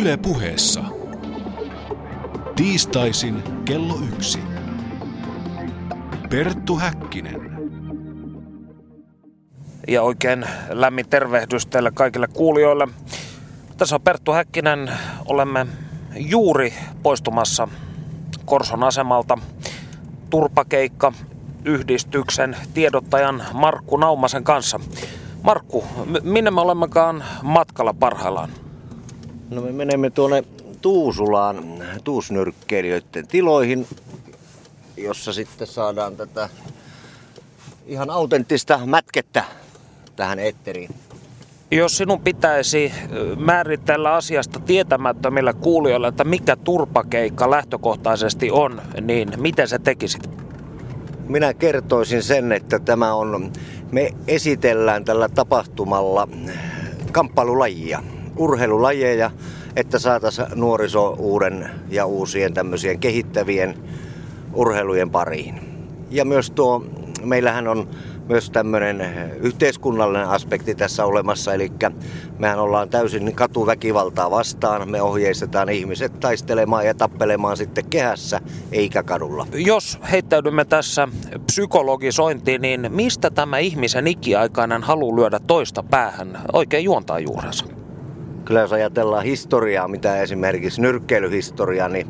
Yle puheessa. Tiistaisin kello yksi. Perttu Häkkinen. Ja oikein lämmin tervehdys teille kaikille kuulijoille. Tässä on Perttu Häkkinen. Olemme juuri poistumassa Korson asemalta. Turpakeikka yhdistyksen tiedottajan Markku Naumasen kanssa. Markku, minne me olemmekaan matkalla parhaillaan? No me menemme tuonne Tuusulaan tuusnyrkkeilijöiden tiloihin, jossa sitten saadaan tätä ihan autenttista mätkettä tähän etteriin. Jos sinun pitäisi määritellä asiasta tietämättömillä kuulijoilla, että mikä turpakeikka lähtökohtaisesti on, niin miten se tekisit? Minä kertoisin sen, että tämä on, me esitellään tällä tapahtumalla kamppailulajia, urheilulajeja, että saataisiin nuoriso uuden ja uusien tämmöisien kehittävien urheilujen pariin. Ja myös tuo, meillähän on myös tämmöinen yhteiskunnallinen aspekti tässä olemassa, eli mehän ollaan täysin katuväkivaltaa vastaan. Me ohjeistetaan ihmiset taistelemaan ja tappelemaan sitten kehässä, eikä kadulla. Jos heittäydymme tässä psykologisointiin, niin mistä tämä ihmisen ikiaikainen halu lyödä toista päähän oikein juontaa juurensa? Kyllä jos ajatellaan historiaa, mitä esimerkiksi nyrkkeilyhistoria, niin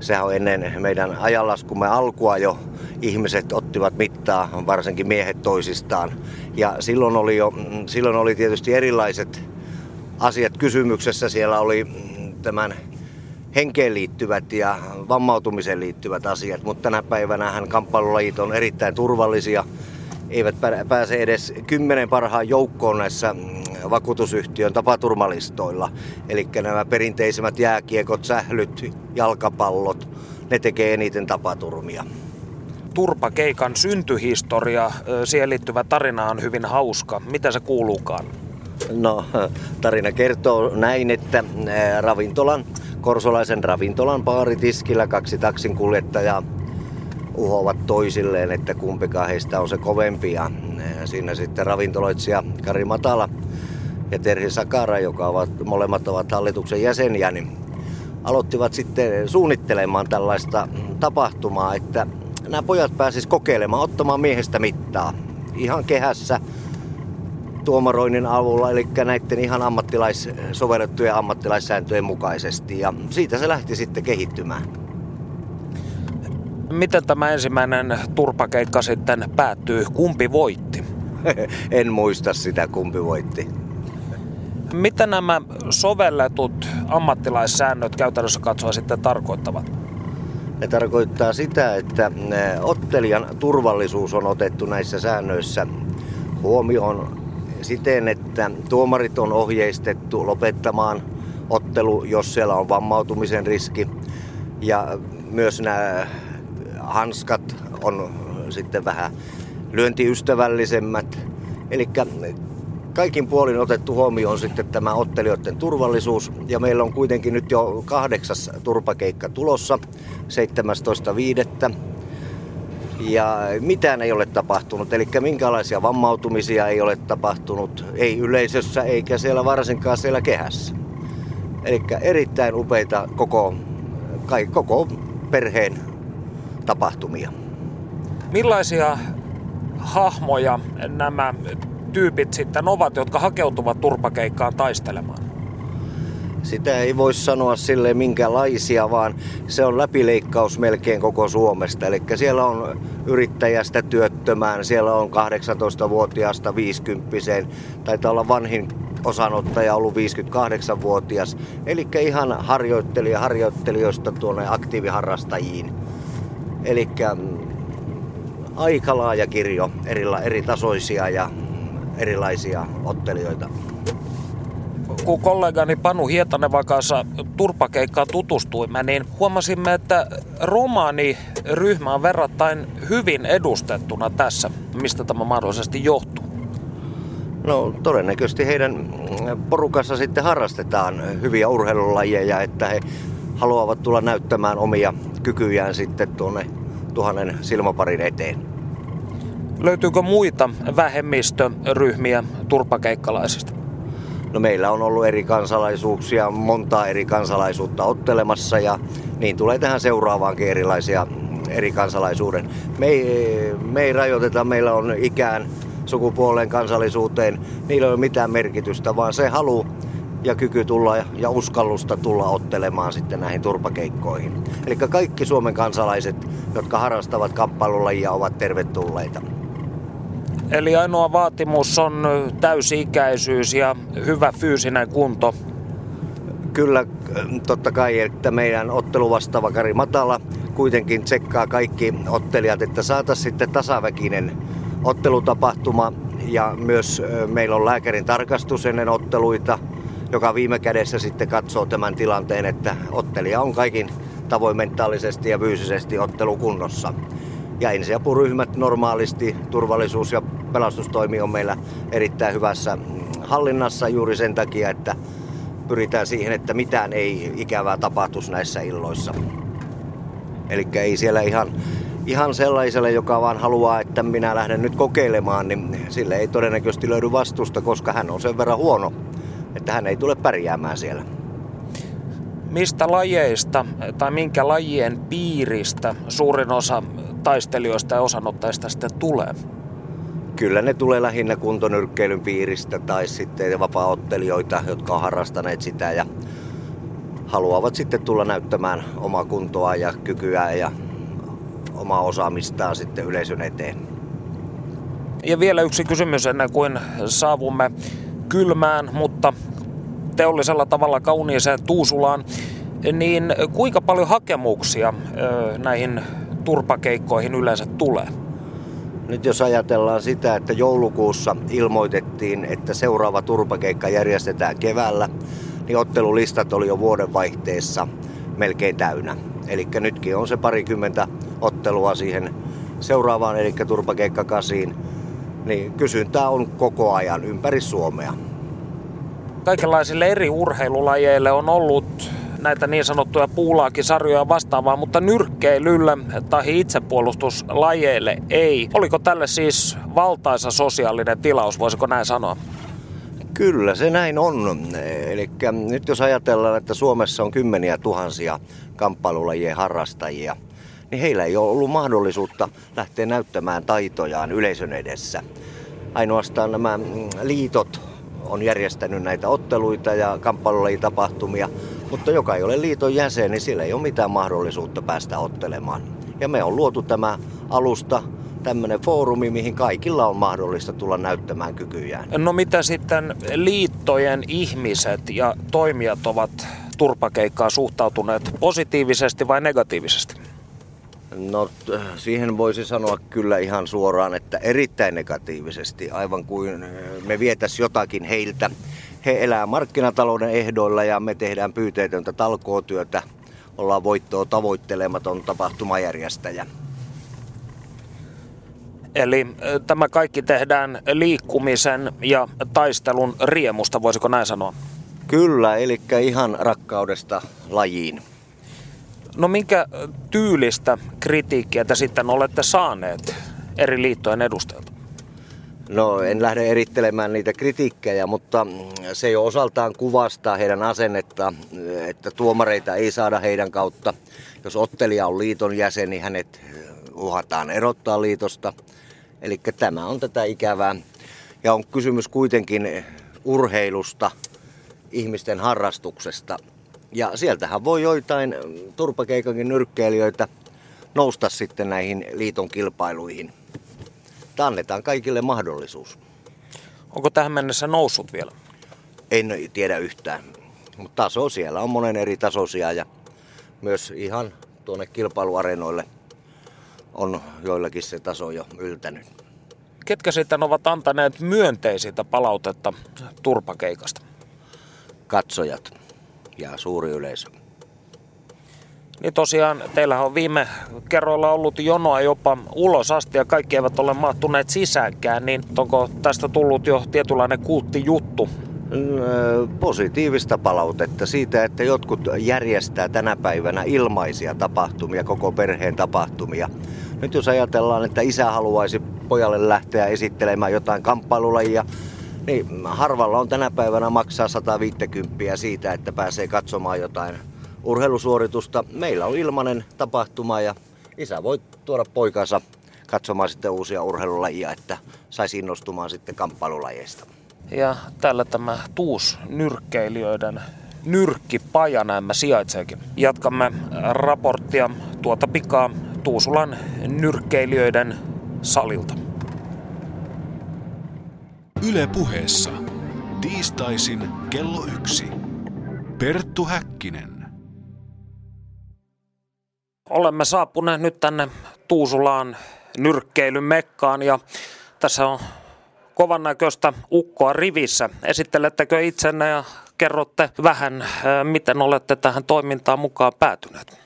sehän on ennen meidän ajanlaskumme alkua jo ihmiset ottivat mittaa, varsinkin miehet toisistaan. Ja silloin oli, jo, silloin oli tietysti erilaiset asiat kysymyksessä. Siellä oli tämän henkeen liittyvät ja vammautumiseen liittyvät asiat, mutta tänä päivänä hän kamppailulajit on erittäin turvallisia. Eivät pääse edes kymmenen parhaan joukkoon näissä vakuutusyhtiön tapaturmalistoilla. Eli nämä perinteisemmät jääkiekot, sählyt, jalkapallot, ne tekee eniten tapaturmia. Turpakeikan syntyhistoria, siihen liittyvä tarina on hyvin hauska. Mitä se kuuluukaan? No, tarina kertoo näin, että ravintolan, korsolaisen ravintolan baaritiskillä kaksi taksin kuljettajaa uhovat toisilleen, että kumpikaan heistä on se kovempi. Ja siinä sitten ravintoloitsija Kari Matala ja Terhi Sakara, joka ovat, molemmat ovat hallituksen jäseniä, niin aloittivat sitten suunnittelemaan tällaista tapahtumaa, että nämä pojat pääsis kokeilemaan, ottamaan miehestä mittaa ihan kehässä tuomaroinnin avulla, eli näiden ihan ammattilais, sovellettujen ammattilaissääntöjen mukaisesti. Ja siitä se lähti sitten kehittymään. Miten tämä ensimmäinen turpakeikka sitten päättyy? Kumpi voitti? en muista sitä, kumpi voitti. Mitä nämä sovelletut ammattilaissäännöt käytännössä katsoa sitten tarkoittavat? Ne tarkoittaa sitä, että ottelijan turvallisuus on otettu näissä säännöissä huomioon siten, että tuomarit on ohjeistettu lopettamaan ottelu, jos siellä on vammautumisen riski. Ja myös nämä hanskat on sitten vähän lyöntiystävällisemmät. Eli kaikin puolin otettu huomioon sitten tämä ottelijoiden turvallisuus. Ja meillä on kuitenkin nyt jo kahdeksas turpakeikka tulossa 17.5. Ja mitään ei ole tapahtunut, eli minkälaisia vammautumisia ei ole tapahtunut, ei yleisössä eikä siellä varsinkaan siellä kehässä. Eli erittäin upeita koko, kai, koko perheen tapahtumia. Millaisia hahmoja nämä tyypit sitten ovat, jotka hakeutuvat turpakeikkaan taistelemaan? Sitä ei voi sanoa sille minkälaisia, vaan se on läpileikkaus melkein koko Suomesta. Eli siellä on yrittäjästä työttömään, siellä on 18-vuotiaasta 50 taitaa olla vanhin osanottaja ollut 58-vuotias. Eli ihan harjoittelija harjoittelijoista tuonne aktiiviharrastajiin. Eli mm, aika laaja kirjo eri, eri tasoisia ja erilaisia ottelijoita. Kun kollegani Panu Hietanevan kanssa turpakeikkaan tutustuimme, niin huomasimme, että romaaniryhmä on verrattain hyvin edustettuna tässä. Mistä tämä mahdollisesti johtuu? No todennäköisesti heidän porukassa sitten harrastetaan hyviä urheilulajeja, että he haluavat tulla näyttämään omia kykyjään sitten tuonne tuhannen silmaparin eteen. Löytyykö muita vähemmistöryhmiä turpakeikkalaisista? No meillä on ollut eri kansalaisuuksia, montaa eri kansalaisuutta ottelemassa ja niin tulee tähän seuraavaankin erilaisia eri kansalaisuuden. Me ei, me ei rajoiteta, meillä on ikään, sukupuoleen, kansallisuuteen, niillä ei ole mitään merkitystä, vaan se halu ja kyky tulla ja uskallusta tulla ottelemaan sitten näihin turpakeikkoihin. Eli kaikki Suomen kansalaiset, jotka harrastavat kamppailulajia, ovat tervetulleita. Eli ainoa vaatimus on täysi-ikäisyys ja hyvä fyysinen kunto. Kyllä, totta kai, että meidän otteluvastaava Kari Matala kuitenkin tsekkaa kaikki ottelijat, että saataisiin sitten tasaväkinen ottelutapahtuma. Ja myös meillä on lääkärin tarkastus ennen otteluita, joka viime kädessä sitten katsoo tämän tilanteen, että ottelija on kaikin tavoin mentaalisesti ja fyysisesti ottelukunnossa. Ja ensiapuryhmät normaalisti, turvallisuus ja pelastustoimi on meillä erittäin hyvässä hallinnassa juuri sen takia, että pyritään siihen, että mitään ei ikävää tapahtuisi näissä illoissa. Eli ei siellä ihan, ihan sellaiselle, joka vaan haluaa, että minä lähden nyt kokeilemaan, niin sille ei todennäköisesti löydy vastusta, koska hän on sen verran huono, että hän ei tule pärjäämään siellä. Mistä lajeista tai minkä lajien piiristä suurin osa taistelijoista ja osanottajista sitten tulee? Kyllä ne tulee lähinnä kuntonyrkkeilyn piiristä tai sitten vapaaottelijoita, jotka on harrastaneet sitä ja haluavat sitten tulla näyttämään omaa kuntoa ja kykyä ja omaa osaamistaan sitten yleisön eteen. Ja vielä yksi kysymys ennen kuin saavumme kylmään, mutta teollisella tavalla kauniiseen Tuusulaan. Niin kuinka paljon hakemuksia näihin turpakeikkoihin yleensä tulee? Nyt jos ajatellaan sitä, että joulukuussa ilmoitettiin, että seuraava turpakeikka järjestetään keväällä, niin ottelulistat oli jo vuodenvaihteessa melkein täynnä. Eli nytkin on se parikymmentä ottelua siihen seuraavaan, eli turpakeikka kasiin. Niin kysyntää on koko ajan ympäri Suomea. Kaikenlaisille eri urheilulajeille on ollut näitä niin sanottuja puulaakisarjoja vastaavaa, mutta nyrkkeilyllä tai itsepuolustuslajeille ei. Oliko tälle siis valtaisa sosiaalinen tilaus, voisiko näin sanoa? Kyllä se näin on. Eli nyt jos ajatellaan, että Suomessa on kymmeniä tuhansia kamppailulajien harrastajia, niin heillä ei ole ollut mahdollisuutta lähteä näyttämään taitojaan yleisön edessä. Ainoastaan nämä liitot on järjestänyt näitä otteluita ja kamppailulajitapahtumia, mutta joka ei ole liiton jäsen, niin sillä ei ole mitään mahdollisuutta päästä ottelemaan. Ja me on luotu tämä alusta tämmöinen foorumi, mihin kaikilla on mahdollista tulla näyttämään kykyjään. No mitä sitten liittojen ihmiset ja toimijat ovat turpakeikkaan suhtautuneet positiivisesti vai negatiivisesti? No siihen voisi sanoa kyllä ihan suoraan, että erittäin negatiivisesti, aivan kuin me vietäisi jotakin heiltä. He elää markkinatalouden ehdoilla ja me tehdään pyyteetöntä talkootyötä, ollaan voittoa tavoittelematon tapahtumajärjestäjä. Eli tämä kaikki tehdään liikkumisen ja taistelun riemusta, voisiko näin sanoa? Kyllä, eli ihan rakkaudesta lajiin. No minkä tyylistä kritiikkiä te sitten olette saaneet eri liittojen edustajilta? No en lähde erittelemään niitä kritiikkejä, mutta se jo osaltaan kuvastaa heidän asennetta, että tuomareita ei saada heidän kautta. Jos ottelija on liiton jäsen, niin hänet uhataan erottaa liitosta. Eli tämä on tätä ikävää. Ja on kysymys kuitenkin urheilusta, ihmisten harrastuksesta. Ja sieltähän voi joitain turpakeikankin nyrkkeilijöitä nousta sitten näihin liiton kilpailuihin. Tämä annetaan kaikille mahdollisuus. Onko tähän mennessä noussut vielä? En tiedä yhtään. Mutta taso siellä on monen eri tasoisia ja myös ihan tuonne kilpailuareenoille on joillakin se taso jo yltänyt. Ketkä sitten ovat antaneet myönteisintä palautetta turpakeikasta? Katsojat ja suuri yleisö. Niin tosiaan, teillähän on viime kerroilla ollut jonoa jopa ulos asti ja kaikki eivät ole mahtuneet sisäänkään, niin onko tästä tullut jo tietynlainen kulttijuttu? Positiivista palautetta siitä, että jotkut järjestää tänä päivänä ilmaisia tapahtumia, koko perheen tapahtumia. Nyt jos ajatellaan, että isä haluaisi pojalle lähteä esittelemään jotain kamppailulajia, Niin, harvalla on tänä päivänä maksaa 150 siitä, että pääsee katsomaan jotain urheilusuoritusta. Meillä on ilmainen tapahtuma ja isä voi tuoda poikansa katsomaan sitten uusia urheilulajia, että saisi innostumaan sitten kamppailulajeista. Ja täällä tämä Tuus nyrkkeilijöiden nyrkkipaja näemmä sijaitseekin. Jatkamme raporttia tuota pikaa Tuusulan nyrkkeilijöiden salilta. Yle puheessa. Tiistaisin kello yksi. Perttu Häkkinen. Olemme saapuneet nyt tänne Tuusulaan nyrkkeilyn mekkaan ja tässä on kovan näköistä ukkoa rivissä. Esittelettekö itsenne ja kerrotte vähän, miten olette tähän toimintaan mukaan päätyneet?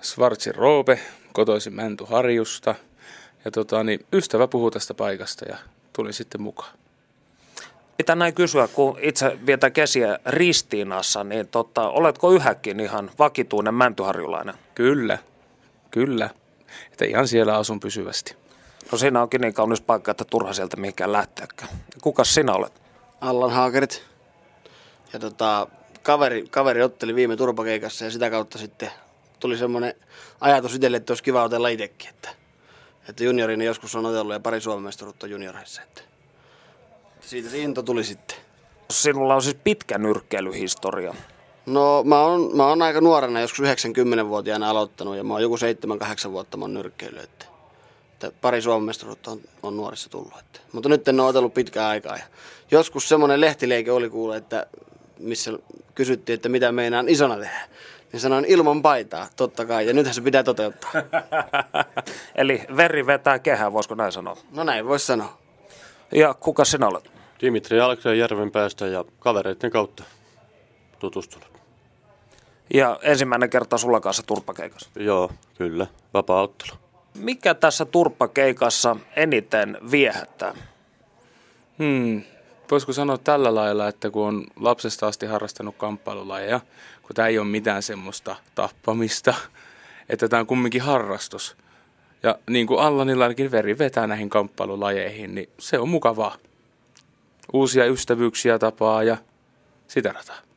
Svartsi Roope, kotoisin Mäntyharjusta. Ja tota, niin ystävä puhuu tästä paikasta ja tulin sitten mukaan. Pitää näin kysyä, kun itse vietä kesiä Ristiinassa, niin tota, oletko yhäkin ihan vakituinen mäntyharjulainen? Kyllä, kyllä. Että ihan siellä asun pysyvästi. No siinä onkin niin kaunis paikka, että turha sieltä mihinkään lähteäkään. Kukas sinä olet? Allan Haakerit. Ja tota, kaveri, kaveri otteli viime turpakeikassa ja sitä kautta sitten tuli semmoinen ajatus itselle, että olisi kiva otella itsekin. Että, että juniorini joskus on otellut ja pari Suomen mestaruutta junioreissa. Että, että siitä se into tuli sitten. Sinulla on siis pitkä nyrkkeilyhistoria. No mä oon, mä oon aika nuorena, joskus 90-vuotiaana aloittanut ja mä oon joku 7-8 vuotta mä oon nyrkkeily. Että, että pari Suomen mestaruutta on, on nuorissa tullut. Että. Mutta nyt en ole otellut pitkään aikaa. Ja joskus semmoinen lehtileike oli kuule, että missä kysyttiin, että mitä meinaan isona tehdä. Niin sanoin ilman paitaa, totta kai, ja nythän se pitää toteuttaa. Eli veri vetää kehää, voisiko näin sanoa? No näin voisi sanoa. Ja kuka sinä olet? Dimitri Aleksen järven päästä ja kavereiden kautta tutustunut. Ja ensimmäinen kerta sulla kanssa turpakeikassa? Joo, kyllä. Vapaa-ottelu. Mikä tässä turpakeikassa eniten viehättää? Hmm. Voisiko sanoa tällä lailla, että kun on lapsesta asti harrastanut kamppailulajeja, kun tämä ei ole mitään semmoista tappamista, että tämä on kumminkin harrastus. Ja niin kuin Allanilla ainakin veri vetää näihin kamppailulajeihin, niin se on mukavaa. Uusia ystävyyksiä tapaa ja sitä rataa.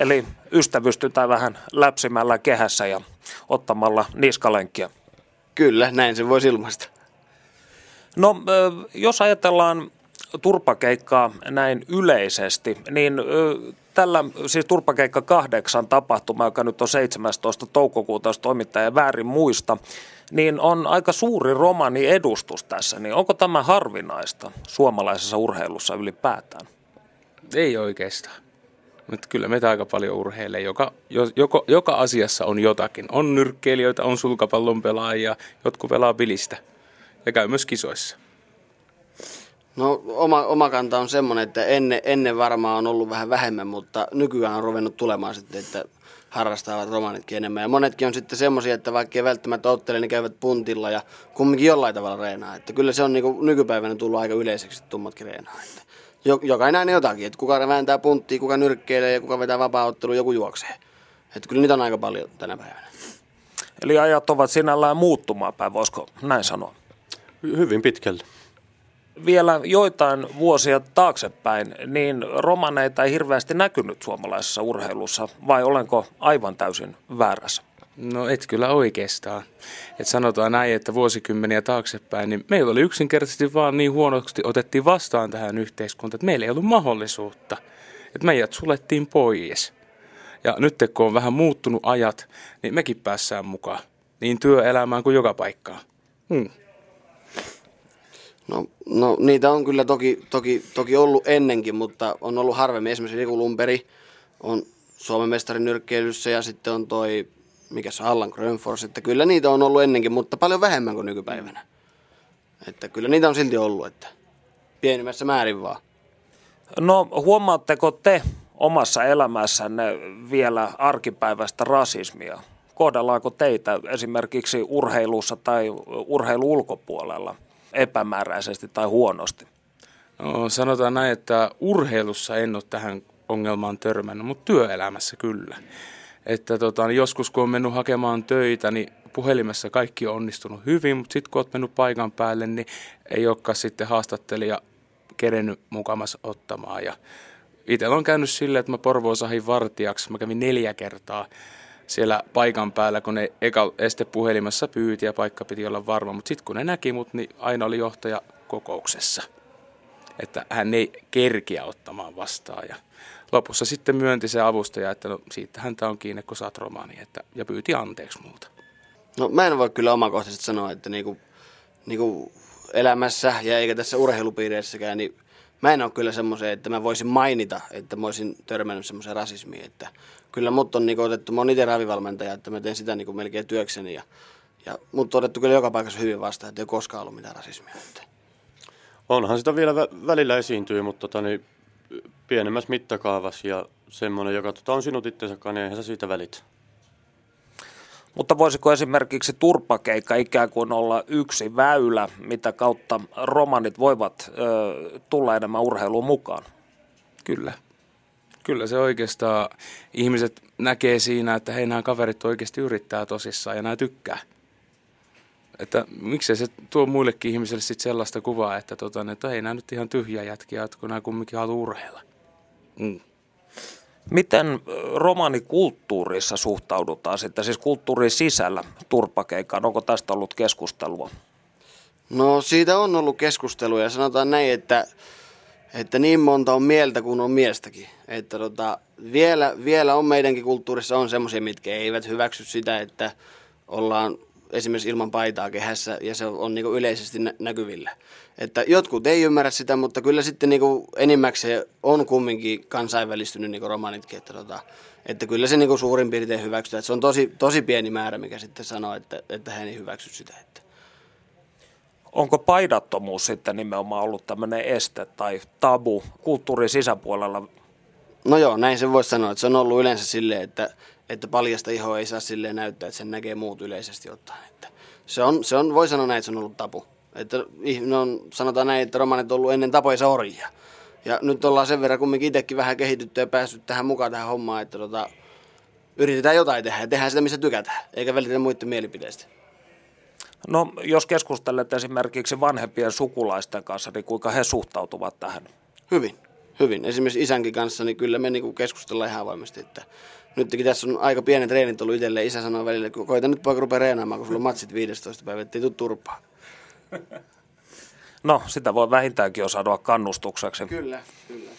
Eli ystävystytään vähän läpsimällä kehässä ja ottamalla niskalenkkiä. Kyllä, näin se voisi ilmaista. No, jos ajatellaan turpakeikkaa näin yleisesti, niin tällä siis turpakeikka kahdeksan tapahtuma, joka nyt on 17. toukokuuta, jos toimittaja väärin muista, niin on aika suuri romani edustus tässä. Niin onko tämä harvinaista suomalaisessa urheilussa ylipäätään? Ei oikeastaan. Mutta kyllä meitä aika paljon urheilee. Joka, joko, joka asiassa on jotakin. On nyrkkeilijöitä, on sulkapallon pelaajia, jotkut pelaa bilistä ja käy myös kisoissa. No oma, oma kanta on semmoinen, että ennen, ennen varmaan on ollut vähän vähemmän, mutta nykyään on ruvennut tulemaan sitten, että harrastavat romanitkin enemmän. Ja monetkin on sitten semmoisia, että vaikka ei välttämättä ottele, niin käyvät puntilla ja kumminkin jollain tavalla reenaa. Että kyllä se on niin nykypäivänä tullut aika yleiseksi, että tummatkin reenaa. Että jokainen aina jotakin, että kuka vääntää punttia, kuka nyrkkeilee ja kuka vetää vapaa joku juoksee. Että kyllä niitä on aika paljon tänä päivänä. Eli ajat ovat sinällään muuttumaan päin, voisiko näin sanoa? Hyvin pitkälle vielä joitain vuosia taaksepäin, niin romaneita ei hirveästi näkynyt suomalaisessa urheilussa, vai olenko aivan täysin väärässä? No et kyllä oikeastaan. Et sanotaan näin, että vuosikymmeniä taaksepäin, niin meillä oli yksinkertaisesti vaan niin huonosti otettiin vastaan tähän yhteiskuntaan, että meillä ei ollut mahdollisuutta. Että meidät sulettiin pois. Ja nyt kun on vähän muuttunut ajat, niin mekin päässään mukaan. Niin työelämään kuin joka paikkaan. Hmm. No, no niitä on kyllä toki, toki, toki ollut ennenkin, mutta on ollut harvemmin. Esimerkiksi Riku Lumperi on Suomen mestarin nyrkkeilyssä ja sitten on toi, mikä se Allan Grönfors, että kyllä niitä on ollut ennenkin, mutta paljon vähemmän kuin nykypäivänä. Että kyllä niitä on silti ollut, että pienimmässä määrin vaan. No huomaatteko te omassa elämässänne vielä arkipäiväistä rasismia? Kohdallaanko teitä esimerkiksi urheilussa tai urheilu ulkopuolella? epämääräisesti tai huonosti? No, sanotaan näin, että urheilussa en ole tähän ongelmaan törmännyt, mutta työelämässä kyllä. Että tota, niin joskus kun on mennyt hakemaan töitä, niin puhelimessa kaikki on onnistunut hyvin, mutta sitten kun olet mennyt paikan päälle, niin ei olekaan sitten haastattelija kerennyt mukamas ottamaan. Ja itsellä on käynyt silleen, että mä Porvoon sahin vartijaksi. Mä kävin neljä kertaa siellä paikan päällä, kun ne eka estepuhelimessa pyyti ja paikka piti olla varma. Mutta sitten kun ne näki mut, niin aina oli johtaja kokouksessa. Että hän ei kerkiä ottamaan vastaan. Ja lopussa sitten myönti se avustaja, että no siitä häntä on kiinni, kun saat romaani. Että, ja pyyti anteeksi multa. No mä en voi kyllä omakohtaisesti sanoa, että niinku, niinku elämässä ja eikä tässä urheilupiireissäkään, niin mä en ole kyllä semmoisen, että mä voisin mainita, että mä olisin törmännyt semmoiseen rasismiin. Että kyllä mut on niinku otettu, mä oon itse ravivalmentaja, että mä teen sitä niinku melkein työkseni ja, ja mut on otettu kyllä joka paikassa hyvin vastaan, että ei ole koskaan ollut mitään rasismia. Että. Onhan sitä vielä vä- välillä esiintyy, mutta tota, niin, pienemmässä mittakaavassa ja semmoinen, joka tota, on sinut itsensä niin eihän sä siitä välit. Mutta voisiko esimerkiksi turpakeikka ikään kuin olla yksi väylä, mitä kautta romanit voivat ö, tulla enemmän urheiluun mukaan? Kyllä. Kyllä se oikeastaan ihmiset näkee siinä, että hei nämä kaverit oikeasti yrittää tosissaan ja nämä tykkää. Että miksei se tuo muillekin ihmisille sit sellaista kuvaa, että, tota, että ei nämä nyt ihan tyhjä jätkiä, kun nämä kumminkin haluaa urheilla. Mm. Miten romanikulttuurissa suhtaudutaan sitten, siis kulttuurin sisällä turpakeikkaan? Onko tästä ollut keskustelua? No siitä on ollut keskustelua ja sanotaan näin, että, että niin monta on mieltä kuin on miestäkin. Että tota, vielä, vielä on meidänkin kulttuurissa on semmoisia, mitkä eivät hyväksy sitä, että ollaan esimerkiksi ilman paitaa kehässä ja se on niin yleisesti nä- näkyvillä. Että jotkut ei ymmärrä sitä, mutta kyllä sitten niin enimmäkseen on kumminkin kansainvälistynyt niin romanitkin, että, tota, että kyllä se niin suurin piirtein hyväksytään. Että se on tosi, tosi pieni määrä, mikä sitten sanoo, että, että hän ei hyväksy sitä. Että. Onko paidattomuus sitten nimenomaan ollut tämmöinen este tai tabu kulttuurin sisäpuolella? No joo, näin se voisi sanoa, että se on ollut yleensä silleen, että, että paljasta ihoa ei saa silleen näyttää, että sen näkee muut yleisesti ottaen. Että se on, se on, voi sanoa näin, että se on ollut tabu. Että no, sanotaan näin, että romanit on ollut ennen tapoisa orjia. Ja nyt ollaan sen verran kumminkin itsekin vähän kehitytty ja päässyt tähän mukaan tähän hommaan, että tota, yritetään jotain tehdä ja tehdään sitä, missä tykätään, eikä välitetä muiden mielipiteistä. No, jos keskustelet esimerkiksi vanhempien sukulaisten kanssa, niin kuinka he suhtautuvat tähän? Hyvin, hyvin. Esimerkiksi isänkin kanssa, niin kyllä me niinku keskustellaan ihan avoimesti, että nytkin tässä on aika pienet treenit ollut itselle. Isä sanoi välillä, että koita nyt poika rupea reenaamaan, kun sulla on matsit 15 päivä, ettei tuu turpaa. No, sitä voi vähintäänkin jo sanoa kannustukseksi. Kyllä, kyllä.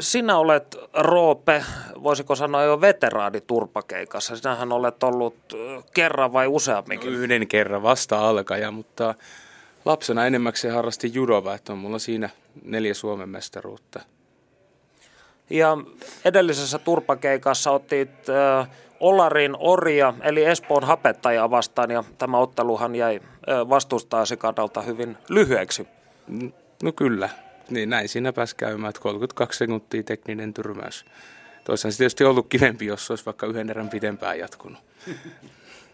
Sinä olet, Roope, voisiko sanoa jo veteraani turpakeikassa. Sinähän olet ollut kerran vai useamminkin? No yhden kerran vasta alkaja, mutta lapsena enemmäkseen harrasti judova, että on mulla siinä neljä Suomen mestaruutta. Ja edellisessä turpakeikassa otit äh, Olarin Orja, eli Espoon hapettaja vastaan, ja tämä otteluhan jäi vastustaasi kannalta hyvin lyhyeksi. No kyllä, niin näin siinä pääsi käymään, että 32 sekuntia tekninen tyrmäys. Toisaalta se tietysti ollut kivempi, jos olisi vaikka yhden erän pitempään jatkunut.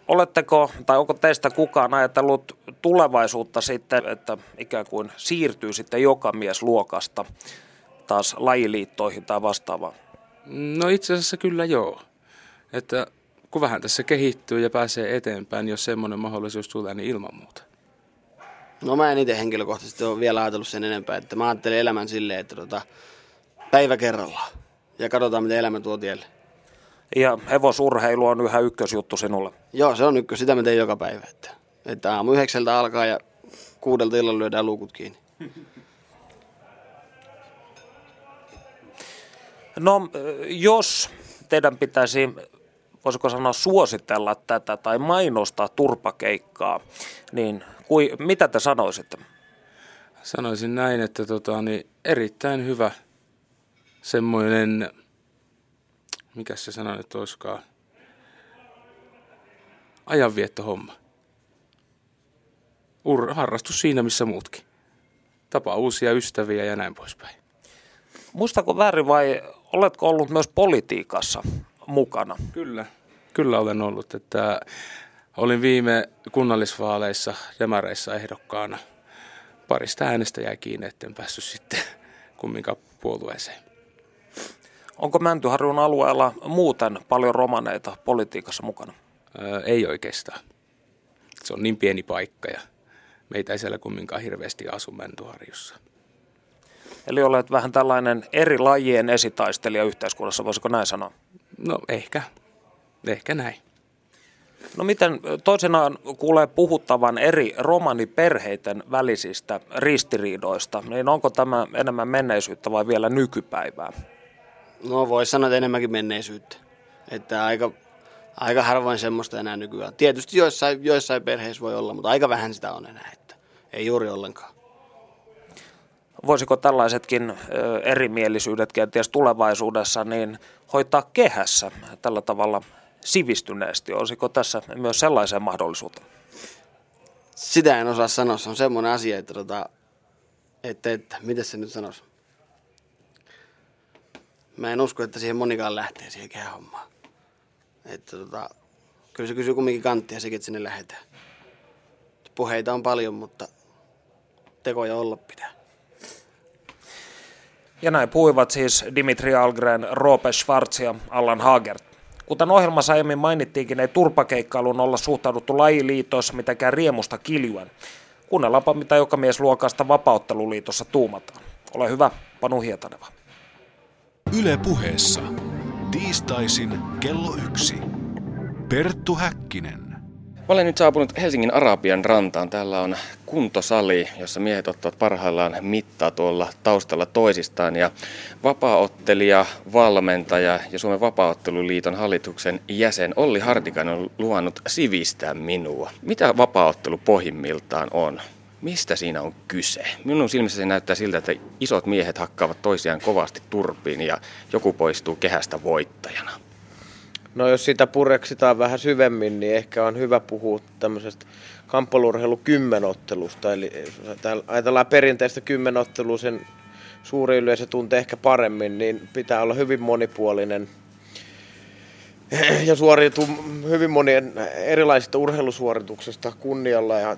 Oletteko, tai onko teistä kukaan ajatellut tulevaisuutta sitten, että ikään kuin siirtyy sitten joka mies luokasta taas lajiliittoihin tai vastaavaan? No itse asiassa kyllä joo. Että kun vähän tässä kehittyy ja pääsee eteenpäin, jos semmoinen mahdollisuus tulee, niin ilman muuta. No mä en itse henkilökohtaisesti ole vielä ajatellut sen enempää, että mä ajattelen elämän silleen, että tota, päivä kerrallaan ja katsotaan, miten elämä tuo tielle. Ja hevosurheilu on yhä ykkösjuttu sinulle. Joo, se on ykkös. Sitä mä teen joka päivä. Että, että aamu yhdeksältä alkaa ja kuudelta illalla lyödään luukut kiinni. No, jos teidän pitäisi, voisiko sanoa, suositella tätä tai mainostaa turpakeikkaa, niin kui, mitä te sanoisitte? Sanoisin näin, että tota, niin erittäin hyvä semmoinen, mikä se sana nyt olisikaan, ajanviettohomma. Ur- harrastus siinä, missä muutkin. Tapaa uusia ystäviä ja näin poispäin. Muistako väärin vai oletko ollut myös politiikassa mukana? Kyllä, kyllä olen ollut. Että olin viime kunnallisvaaleissa demareissa ehdokkaana. Parista äänestä jäi kiinni, etten päässyt sitten kumminkaan puolueeseen. Onko Mäntyharjun alueella muuten paljon romaneita politiikassa mukana? Öö, ei oikeastaan. Se on niin pieni paikka ja meitä ei siellä kumminkaan hirveästi asu Mäntyharjussa. Eli olet vähän tällainen eri lajien esitaistelija yhteiskunnassa, voisiko näin sanoa? No ehkä, ehkä näin. No miten toisenaan kuulee puhuttavan eri romaniperheiden välisistä ristiriidoista, niin onko tämä enemmän menneisyyttä vai vielä nykypäivää? No voisi sanoa, että enemmänkin menneisyyttä. Että aika, aika harvoin semmoista enää nykyään. Tietysti joissain, joissain perheissä voi olla, mutta aika vähän sitä on enää. Että ei juuri ollenkaan. Voisiko tällaisetkin erimielisyydet kenties tulevaisuudessa niin hoitaa kehässä tällä tavalla sivistyneesti? Olisiko tässä myös sellaisen mahdollisuutta? Sitä en osaa sanoa. Se on semmoinen asia, että, tota, että, että miten se nyt sanoisi? Mä en usko, että siihen monikaan lähtee siihen kehähommaan. Että tota, kyllä se kysyy kumminkin kanttia sekin, että sinne lähdetään. Puheita on paljon, mutta tekoja olla pitää. Ja näin puhuivat siis Dimitri Algren, Roope Schwarz ja Allan Hagert. Kuten ohjelmassa aiemmin mainittiinkin, ei turpakeikkailuun olla suhtauduttu lajiliitoissa mitenkään riemusta kiljuen. Kuunnellaanpa, mitä joka mies luokasta vapautteluliitossa tuumataan. Ole hyvä, Panu Hietaneva. Yle puheessa. Tiistaisin kello yksi. Perttu Häkkinen. Mä olen nyt saapunut Helsingin Arabian rantaan. Täällä on kuntosali, jossa miehet ottavat parhaillaan mittaa tuolla taustalla toisistaan. Ja vapaaottelija, valmentaja ja Suomen vapaaotteluliiton hallituksen jäsen Olli Hartikainen on luvannut sivistää minua. Mitä vapaaottelu pohjimmiltaan on? Mistä siinä on kyse? Minun silmissäni näyttää siltä, että isot miehet hakkaavat toisiaan kovasti turpiin ja joku poistuu kehästä voittajana. No jos sitä pureksitaan vähän syvemmin, niin ehkä on hyvä puhua tämmöisestä kamppalurheilu kymmenottelusta. Eli ajatellaan perinteistä kymmenottelua, sen suuri yleisö tuntee ehkä paremmin, niin pitää olla hyvin monipuolinen ja suoriutuu hyvin monien erilaisista urheilusuorituksista kunnialla. Ja,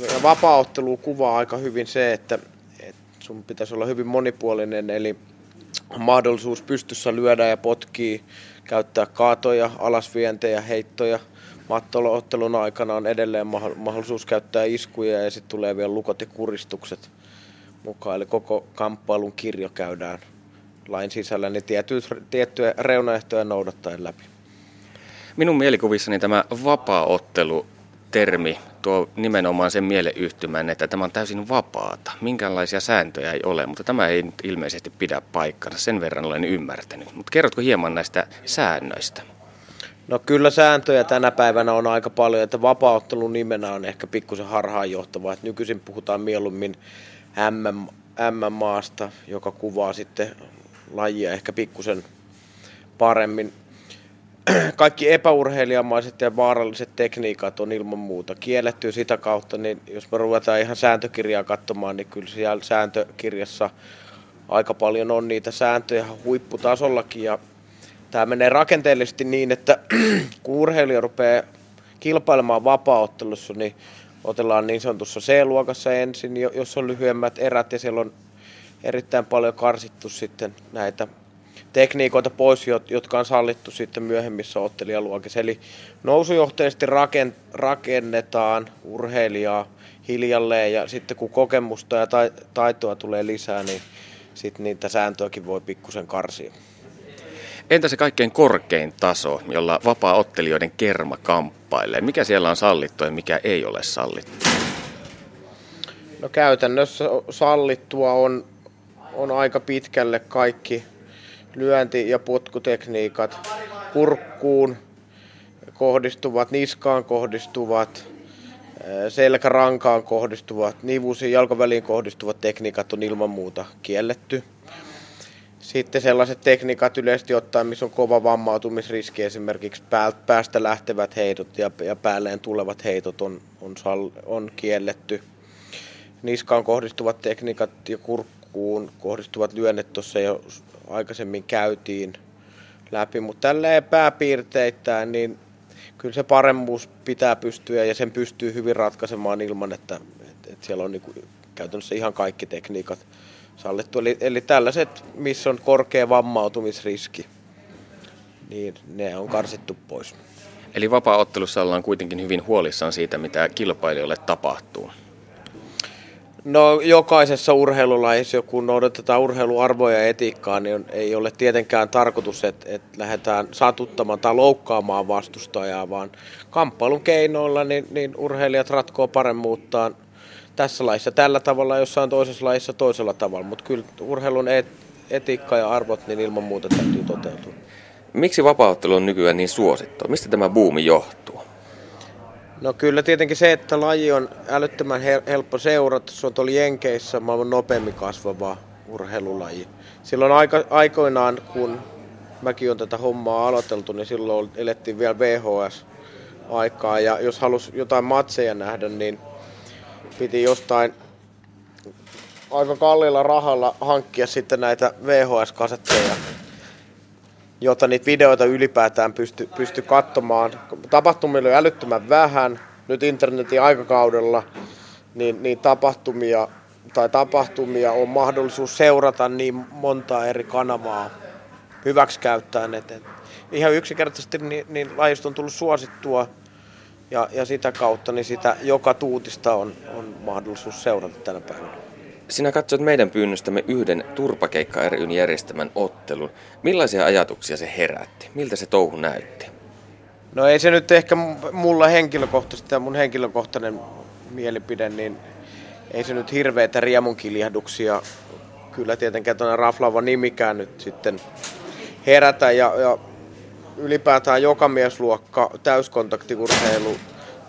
ja vapaaottelu kuvaa aika hyvin se, että, että sun pitäisi olla hyvin monipuolinen, eli mahdollisuus pystyssä lyödä ja potkii käyttää kaatoja, alasvientejä, heittoja. Mattoloottelun aikana on edelleen mahdollisuus käyttää iskuja ja sitten tulee vielä lukot ja kuristukset mukaan. Eli koko kamppailun kirjo käydään lain sisällä niin tiettyjä reunaehtoja noudattaen läpi. Minun mielikuvissani tämä vapaaottelu termi tuo nimenomaan sen mieleyhtymän, että tämä on täysin vapaata. Minkälaisia sääntöjä ei ole, mutta tämä ei nyt ilmeisesti pidä paikkansa. Sen verran olen ymmärtänyt. Mutta kerrotko hieman näistä säännöistä? No kyllä sääntöjä tänä päivänä on aika paljon, että vapauttelun nimenä on ehkä pikkusen harhaanjohtava. Että nykyisin puhutaan mieluummin MM, MM-maasta, joka kuvaa sitten lajia ehkä pikkusen paremmin kaikki epäurheilijamaiset ja vaaralliset tekniikat on ilman muuta kielletty. Sitä kautta, niin jos me ruvetaan ihan sääntökirjaa katsomaan, niin kyllä siellä sääntökirjassa aika paljon on niitä sääntöjä huipputasollakin. Ja tämä menee rakenteellisesti niin, että kun urheilija rupeaa kilpailemaan vapaaottelussa, niin otellaan niin sanotussa C-luokassa ensin, jos on lyhyemmät erät ja siellä on erittäin paljon karsittu sitten näitä tekniikoita pois, jotka on sallittu sitten myöhemmissä ottelijaluokissa. Eli nousujohteisesti rakennetaan urheilijaa hiljalleen ja sitten kun kokemusta ja taitoa tulee lisää, niin sitten niitä sääntöäkin voi pikkusen karsia. Entä se kaikkein korkein taso, jolla vapaa-ottelijoiden kerma kamppailee? Mikä siellä on sallittu ja mikä ei ole sallittu? No käytännössä sallittua on, on aika pitkälle kaikki lyönti- ja potkutekniikat, kurkkuun kohdistuvat, niskaan kohdistuvat, selkärankaan kohdistuvat, nivusiin, jalkaväliin kohdistuvat tekniikat on ilman muuta kielletty. Sitten sellaiset tekniikat yleisesti ottaen, missä on kova vammautumisriski, esimerkiksi päästä lähtevät heitot ja, ja päälleen tulevat heitot on, on, on kielletty. Niskaan kohdistuvat tekniikat ja kurkkuun kohdistuvat lyönnet tuossa jo aikaisemmin käytiin läpi, mutta tälleen pääpiirteittäin, niin kyllä se paremmuus pitää pystyä ja sen pystyy hyvin ratkaisemaan ilman, että, että, siellä on niin käytännössä ihan kaikki tekniikat sallittu. Eli, eli tällaiset, missä on korkea vammautumisriski, niin ne on karsittu pois. Eli vapaa-ottelussa ollaan kuitenkin hyvin huolissaan siitä, mitä kilpailijoille tapahtuu. No jokaisessa urheilulajissa, kun noudatetaan urheiluarvoja ja etiikkaa, niin ei ole tietenkään tarkoitus, että, että lähdetään satuttamaan tai loukkaamaan vastustajaa, vaan kamppailun keinoilla niin, niin urheilijat ratkoo paremmuuttaan tässä laissa tällä tavalla, jossain toisessa laissa toisella tavalla, mutta kyllä urheilun et, etiikka ja arvot niin ilman muuta täytyy toteutua. Miksi vapauttelu on nykyään niin suosittua? Mistä tämä buumi johtuu? No kyllä tietenkin se, että laji on älyttömän helppo seurata. Se on tuolla Jenkeissä maailman nopeammin kasvava urheilulaji. Silloin aika, aikoinaan, kun mäkin on tätä hommaa aloiteltu, niin silloin elettiin vielä VHS-aikaa. Ja jos halusi jotain matseja nähdä, niin piti jostain aika kalliilla rahalla hankkia sitten näitä VHS-kasetteja jotta niitä videoita ylipäätään pysty, pysty katsomaan. Tapahtumia oli älyttömän vähän nyt internetin aikakaudella, niin, niin tapahtumia tai tapahtumia on mahdollisuus seurata niin montaa eri kanavaa hyväksikäyttäen. Et, et ihan yksinkertaisesti niin, niin lajista on tullut suosittua ja, ja sitä kautta niin sitä joka tuutista on, on mahdollisuus seurata tänä päivänä. Sinä katsoit meidän pyynnöstämme yhden Turpakeikka ryn järjestämän ottelun. Millaisia ajatuksia se herätti? Miltä se touhu näytti? No ei se nyt ehkä mulla henkilökohtaisesti ja mun henkilökohtainen mielipide, niin ei se nyt hirveitä riemunkiljahduksia kyllä tietenkään tuonne raflaava nimikään nyt sitten herätä ja, ja ylipäätään joka miesluokka täyskontaktiurheilu,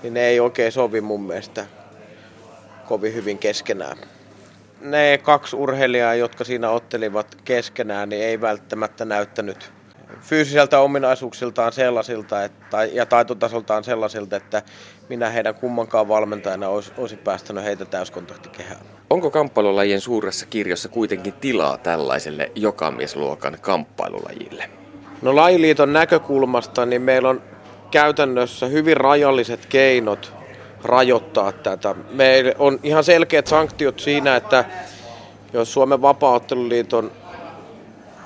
niin ne ei oikein sovi mun mielestä kovin hyvin keskenään ne kaksi urheilijaa, jotka siinä ottelivat keskenään, niin ei välttämättä näyttänyt fyysiseltä ominaisuuksiltaan sellaisilta että, ja taitotasoltaan sellaisilta, että minä heidän kummankaan valmentajana olisi, olisi päästänyt heitä täyskontaktikehään. Onko kamppailulajien suuressa kirjassa kuitenkin tilaa tällaiselle jokamiesluokan kamppailulajille? No lajiliiton näkökulmasta niin meillä on käytännössä hyvin rajalliset keinot rajoittaa tätä. Meillä on ihan selkeät sanktiot siinä, että jos Suomen vapaaotteluliiton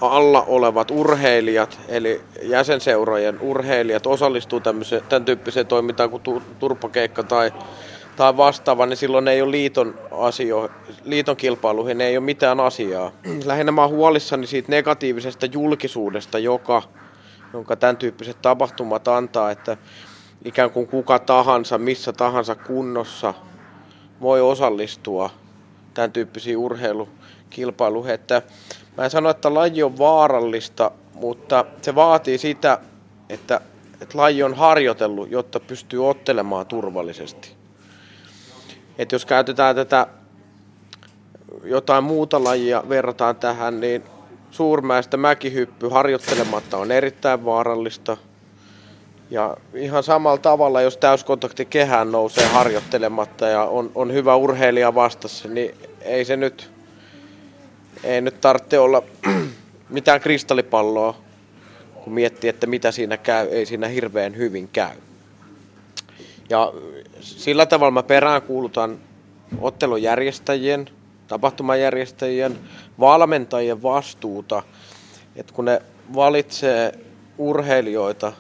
alla olevat urheilijat, eli jäsenseurojen urheilijat osallistuu tämän tyyppiseen toimintaan kuin turpakeikka tai, tai vastaava, niin silloin ei ole liiton, asio, liiton kilpailuihin ei ole mitään asiaa. Lähinnä mä oon huolissani siitä negatiivisesta julkisuudesta, joka, jonka tämän tyyppiset tapahtumat antaa, että ikään kuin kuka tahansa, missä tahansa kunnossa voi osallistua tämän tyyppisiin urheilukilpailuihin. Että mä en sano, että laji on vaarallista, mutta se vaatii sitä, että, että laji on harjoitellut, jotta pystyy ottelemaan turvallisesti. että jos käytetään tätä jotain muuta lajia, verrataan tähän, niin suurmäistä mäkihyppy harjoittelematta on erittäin vaarallista – ja ihan samalla tavalla, jos täyskontakti kehään nousee harjoittelematta ja on, on hyvä urheilija vastassa, niin ei se nyt, ei nyt tarvitse olla mitään kristallipalloa, kun miettii, että mitä siinä käy, ei siinä hirveän hyvin käy. Ja sillä tavalla mä peräänkuulutan ottelujärjestäjien, tapahtumajärjestäjien, valmentajien vastuuta, että kun ne valitsee urheilijoita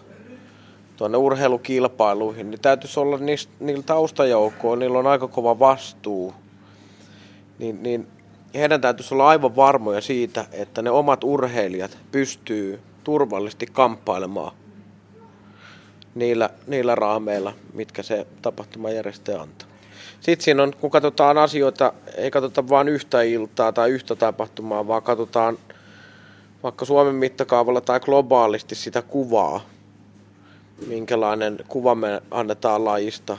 tuonne urheilukilpailuihin, niin täytyisi olla niistä, niillä taustajoukkoilla, niillä on aika kova vastuu. Niin, niin heidän täytyisi olla aivan varmoja siitä, että ne omat urheilijat pystyy turvallisesti kamppailemaan niillä, niillä raameilla, mitkä se tapahtumajärjestäjä antaa. Sitten siinä on, kun katsotaan asioita, ei katsota vain yhtä iltaa tai yhtä tapahtumaa, vaan katsotaan vaikka Suomen mittakaavalla tai globaalisti sitä kuvaa, minkälainen kuva me annetaan lajista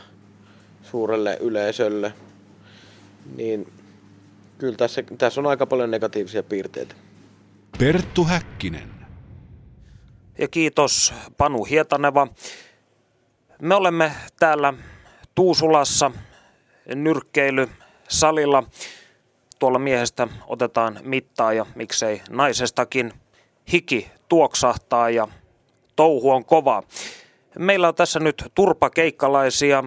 suurelle yleisölle, niin kyllä tässä, tässä on aika paljon negatiivisia piirteitä. Perttu Häkkinen. Ja kiitos Panu Hietaneva. Me olemme täällä Tuusulassa nyrkkeilysalilla. Tuolla miehestä otetaan mittaa ja miksei naisestakin. Hiki tuoksahtaa ja touhu on kova. Meillä on tässä nyt turpakeikkalaisia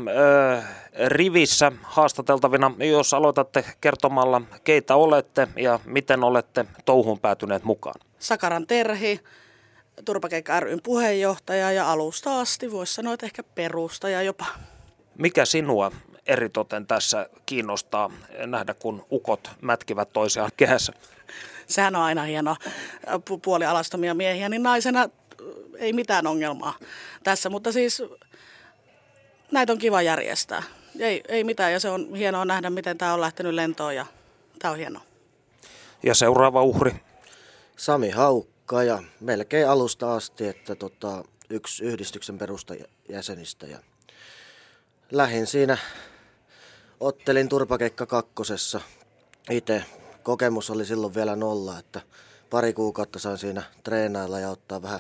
äh, rivissä haastateltavina. Jos aloitatte kertomalla, keitä olette ja miten olette touhuun päätyneet mukaan. Sakaran Terhi, Turpakeikka ryn puheenjohtaja ja alusta asti voisi sanoa, että ehkä perustaja jopa. Mikä sinua eritoten tässä kiinnostaa nähdä, kun ukot mätkivät toisiaan kehässä? Sehän on aina hieno puolialastomia miehiä, niin naisena ei mitään ongelmaa tässä, mutta siis näitä on kiva järjestää. Ei, ei mitään ja se on hienoa nähdä, miten tämä on lähtenyt lentoon ja tämä on hienoa. Ja seuraava uhri? Sami Haukka ja melkein alusta asti, että tota, yksi yhdistyksen perustajäsenistä. Ja lähin siinä, ottelin turpakeikka kakkosessa itse. Kokemus oli silloin vielä nolla, että pari kuukautta sain siinä treenailla ja ottaa vähän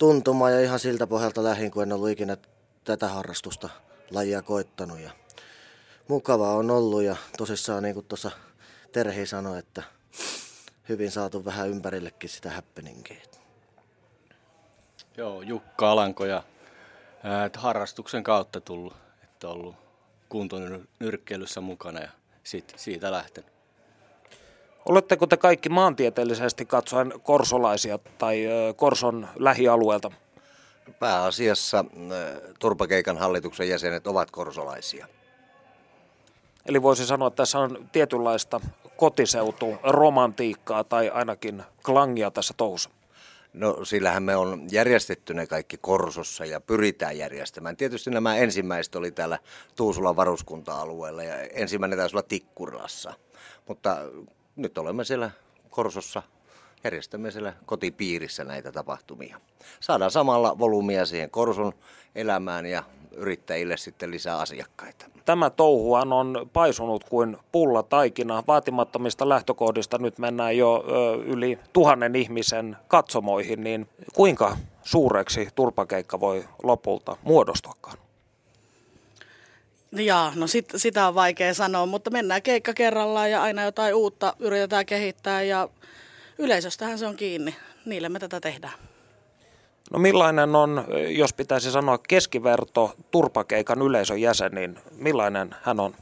tuntumaa ja ihan siltä pohjalta lähin, kun en ollut ikinä tätä harrastusta lajia koittanut. Ja mukavaa on ollut ja tosissaan niin kuin tuossa Terhi sanoi, että hyvin saatu vähän ympärillekin sitä happeningia. Joo, Jukka Alanko ja ää, harrastuksen kautta tullut, että ollut kuntonyrkkeilyssä mukana ja sit, siitä lähtenyt. Oletteko te kaikki maantieteellisesti katsoen korsolaisia tai Korson lähialueelta? Pääasiassa Turpakeikan hallituksen jäsenet ovat korsolaisia. Eli voisi sanoa, että tässä on tietynlaista kotiseutu romantiikkaa tai ainakin klangia tässä touhussa. No sillähän me on järjestetty ne kaikki Korsossa ja pyritään järjestämään. Tietysti nämä ensimmäiset oli täällä Tuusulan varuskunta-alueella ja ensimmäinen taisi olla Tikkurilassa. Mutta nyt olemme siellä Korsossa, järjestämme siellä kotipiirissä näitä tapahtumia. Saadaan samalla volyymia siihen Korson elämään ja yrittäjille sitten lisää asiakkaita. Tämä touhuhan on paisunut kuin pulla taikina vaatimattomista lähtökohdista. Nyt mennään jo yli tuhannen ihmisen katsomoihin, niin kuinka suureksi turpakeikka voi lopulta muodostuakaan? Jaa, no sit, sitä on vaikea sanoa, mutta mennään keikka kerrallaan ja aina jotain uutta yritetään kehittää ja yleisöstähän se on kiinni. Niille me tätä tehdään. No millainen on, jos pitäisi sanoa keskiverto turpakeikan yleisön jäsen, niin millainen hän on?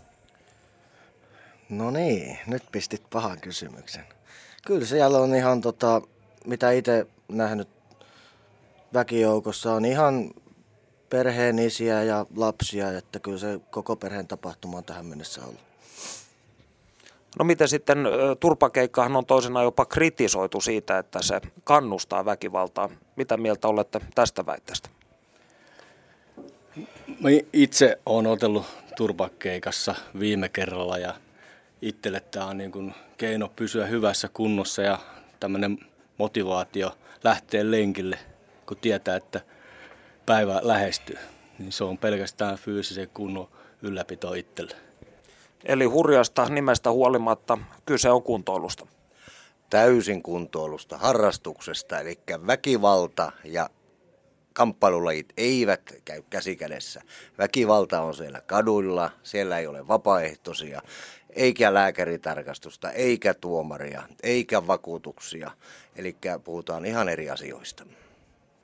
No niin, nyt pistit pahan kysymyksen. Kyllä siellä on ihan tota, mitä itse nähnyt väkijoukossa, on ihan perheen isiä ja lapsia, että kyllä se koko perheen tapahtuma on tähän mennessä ollut. No miten sitten turpakeikkahan on toisena jopa kritisoitu siitä, että se kannustaa väkivaltaa. Mitä mieltä olette tästä väitteestä? Mä itse olen otellut turpakeikassa viime kerralla ja itselle tämä on niin kuin keino pysyä hyvässä kunnossa ja tämmöinen motivaatio lähteä lenkille, kun tietää, että päivä lähestyy. Niin se on pelkästään fyysisen kunnon ylläpito itselle. Eli hurjasta nimestä huolimatta kyse on kuntoilusta. Täysin kuntoilusta, harrastuksesta, eli väkivalta ja kamppailulajit eivät käy käsikädessä. Väkivalta on siellä kaduilla, siellä ei ole vapaaehtoisia, eikä lääkäritarkastusta, eikä tuomaria, eikä vakuutuksia. Eli puhutaan ihan eri asioista.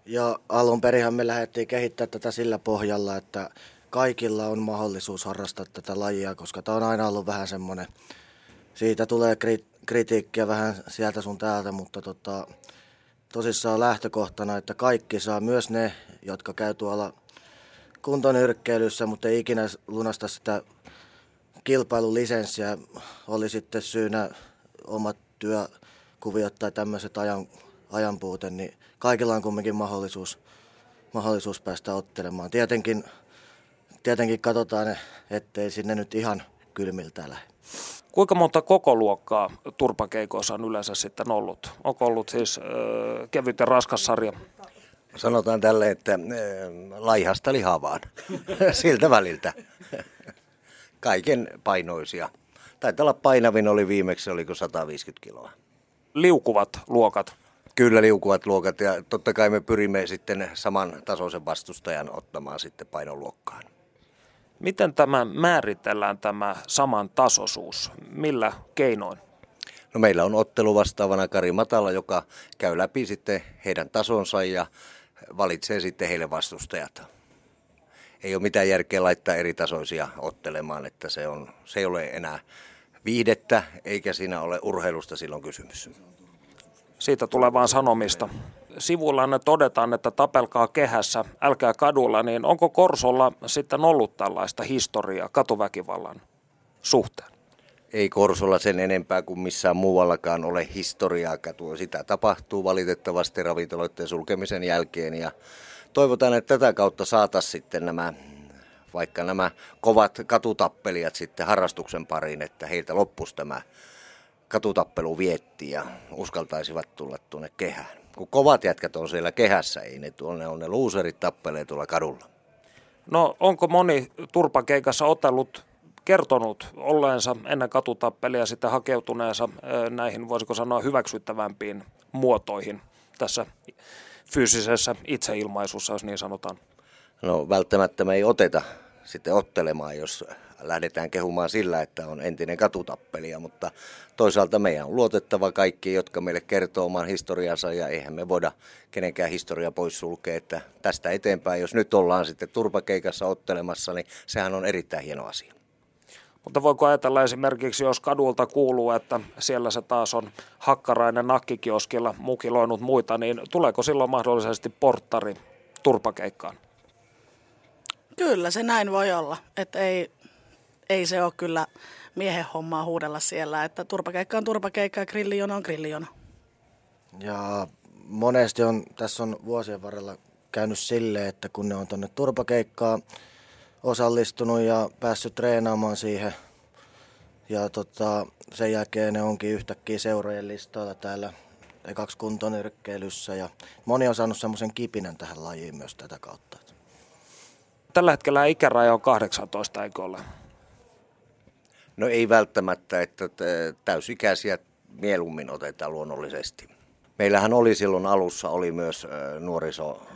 Ja alun perin me lähdettiin kehittämään tätä sillä pohjalla, että kaikilla on mahdollisuus harrastaa tätä lajia, koska tämä on aina ollut vähän semmoinen, siitä tulee kritiikkiä vähän sieltä sun täältä, mutta tota, tosissaan lähtökohtana, että kaikki saa, myös ne, jotka käy tuolla kuntonyrkkeilyssä, mutta ei ikinä lunasta sitä kilpailulisenssiä, oli sitten syynä omat työkuviot tai tämmöiset ajan, ajanpuute, niin kaikilla on kumminkin mahdollisuus, mahdollisuus päästä ottelemaan. Tietenkin tietenkin katsotaan, ettei sinne nyt ihan kylmiltä lähde. Kuinka monta koko luokkaa turpakeikoissa on yleensä sitten ollut? Onko ollut siis äh, kevyt ja raskas sarja? Sanotaan tälle, että äh, laihasta lihavaan siltä väliltä. Kaiken painoisia. Taitaa olla painavin oli viimeksi, oliko 150 kiloa. Liukuvat luokat? Kyllä liukuvat luokat ja totta kai me pyrimme sitten saman tasoisen vastustajan ottamaan sitten painoluokkaan. Miten tämä määritellään tämä saman tasoisuus? Millä keinoin? No meillä on ottelu vastaavana Kari Matala, joka käy läpi sitten heidän tasonsa ja valitsee sitten heille vastustajat. Ei ole mitään järkeä laittaa eri tasoisia ottelemaan, että se, on, se ei ole enää viihdettä eikä siinä ole urheilusta silloin kysymys. Siitä tulee vaan sanomista. sivuillanne todetaan, että tapelkaa kehässä, älkää kadulla, niin onko Korsolla sitten ollut tällaista historiaa katuväkivallan suhteen? Ei Korsolla sen enempää kuin missään muuallakaan ole historiaa katua. Sitä tapahtuu valitettavasti ravintoloiden sulkemisen jälkeen ja toivotaan, että tätä kautta saataisiin sitten nämä vaikka nämä kovat katutappelijat sitten harrastuksen pariin, että heiltä loppuisi tämä katutappelu vietti ja uskaltaisivat tulla tuonne kehään. Kun kovat jätkät on siellä kehässä, ei ne tuonne on ne luuserit tappelee tuolla kadulla. No onko moni turpakeikassa otellut kertonut olleensa ennen katutappelia sitten hakeutuneensa näihin, voisiko sanoa, hyväksyttävämpiin muotoihin tässä fyysisessä itseilmaisussa, jos niin sanotaan? No välttämättä me ei oteta sitten ottelemaan, jos lähdetään kehumaan sillä, että on entinen katutappelija, mutta toisaalta meidän on luotettava kaikki, jotka meille kertoo oman historiansa ja eihän me voida kenenkään historia pois sulkea, että tästä eteenpäin, jos nyt ollaan sitten turpakeikassa ottelemassa, niin sehän on erittäin hieno asia. Mutta voiko ajatella esimerkiksi, jos kadulta kuuluu, että siellä se taas on hakkarainen nakkikioskilla mukiloinut muita, niin tuleeko silloin mahdollisesti porttari turpakeikkaan? Kyllä se näin voi olla, että ei, ei se ole kyllä miehen hommaa huudella siellä, että turpakeikka on turpakeikka ja grilliona on grilliona. Ja monesti on, tässä on vuosien varrella käynyt silleen, että kun ne on tuonne turpakeikkaan osallistunut ja päässyt treenaamaan siihen, ja tota, sen jälkeen ne onkin yhtäkkiä seurojen listalla täällä ekaksi kuntonyrkkeilyssä ja moni on saanut semmoisen kipinän tähän lajiin myös tätä kautta. Tällä hetkellä ikäraja on 18, eikö ole? No ei välttämättä, että täysikäisiä mieluummin otetaan luonnollisesti. Meillähän oli silloin alussa oli myös nuoriso,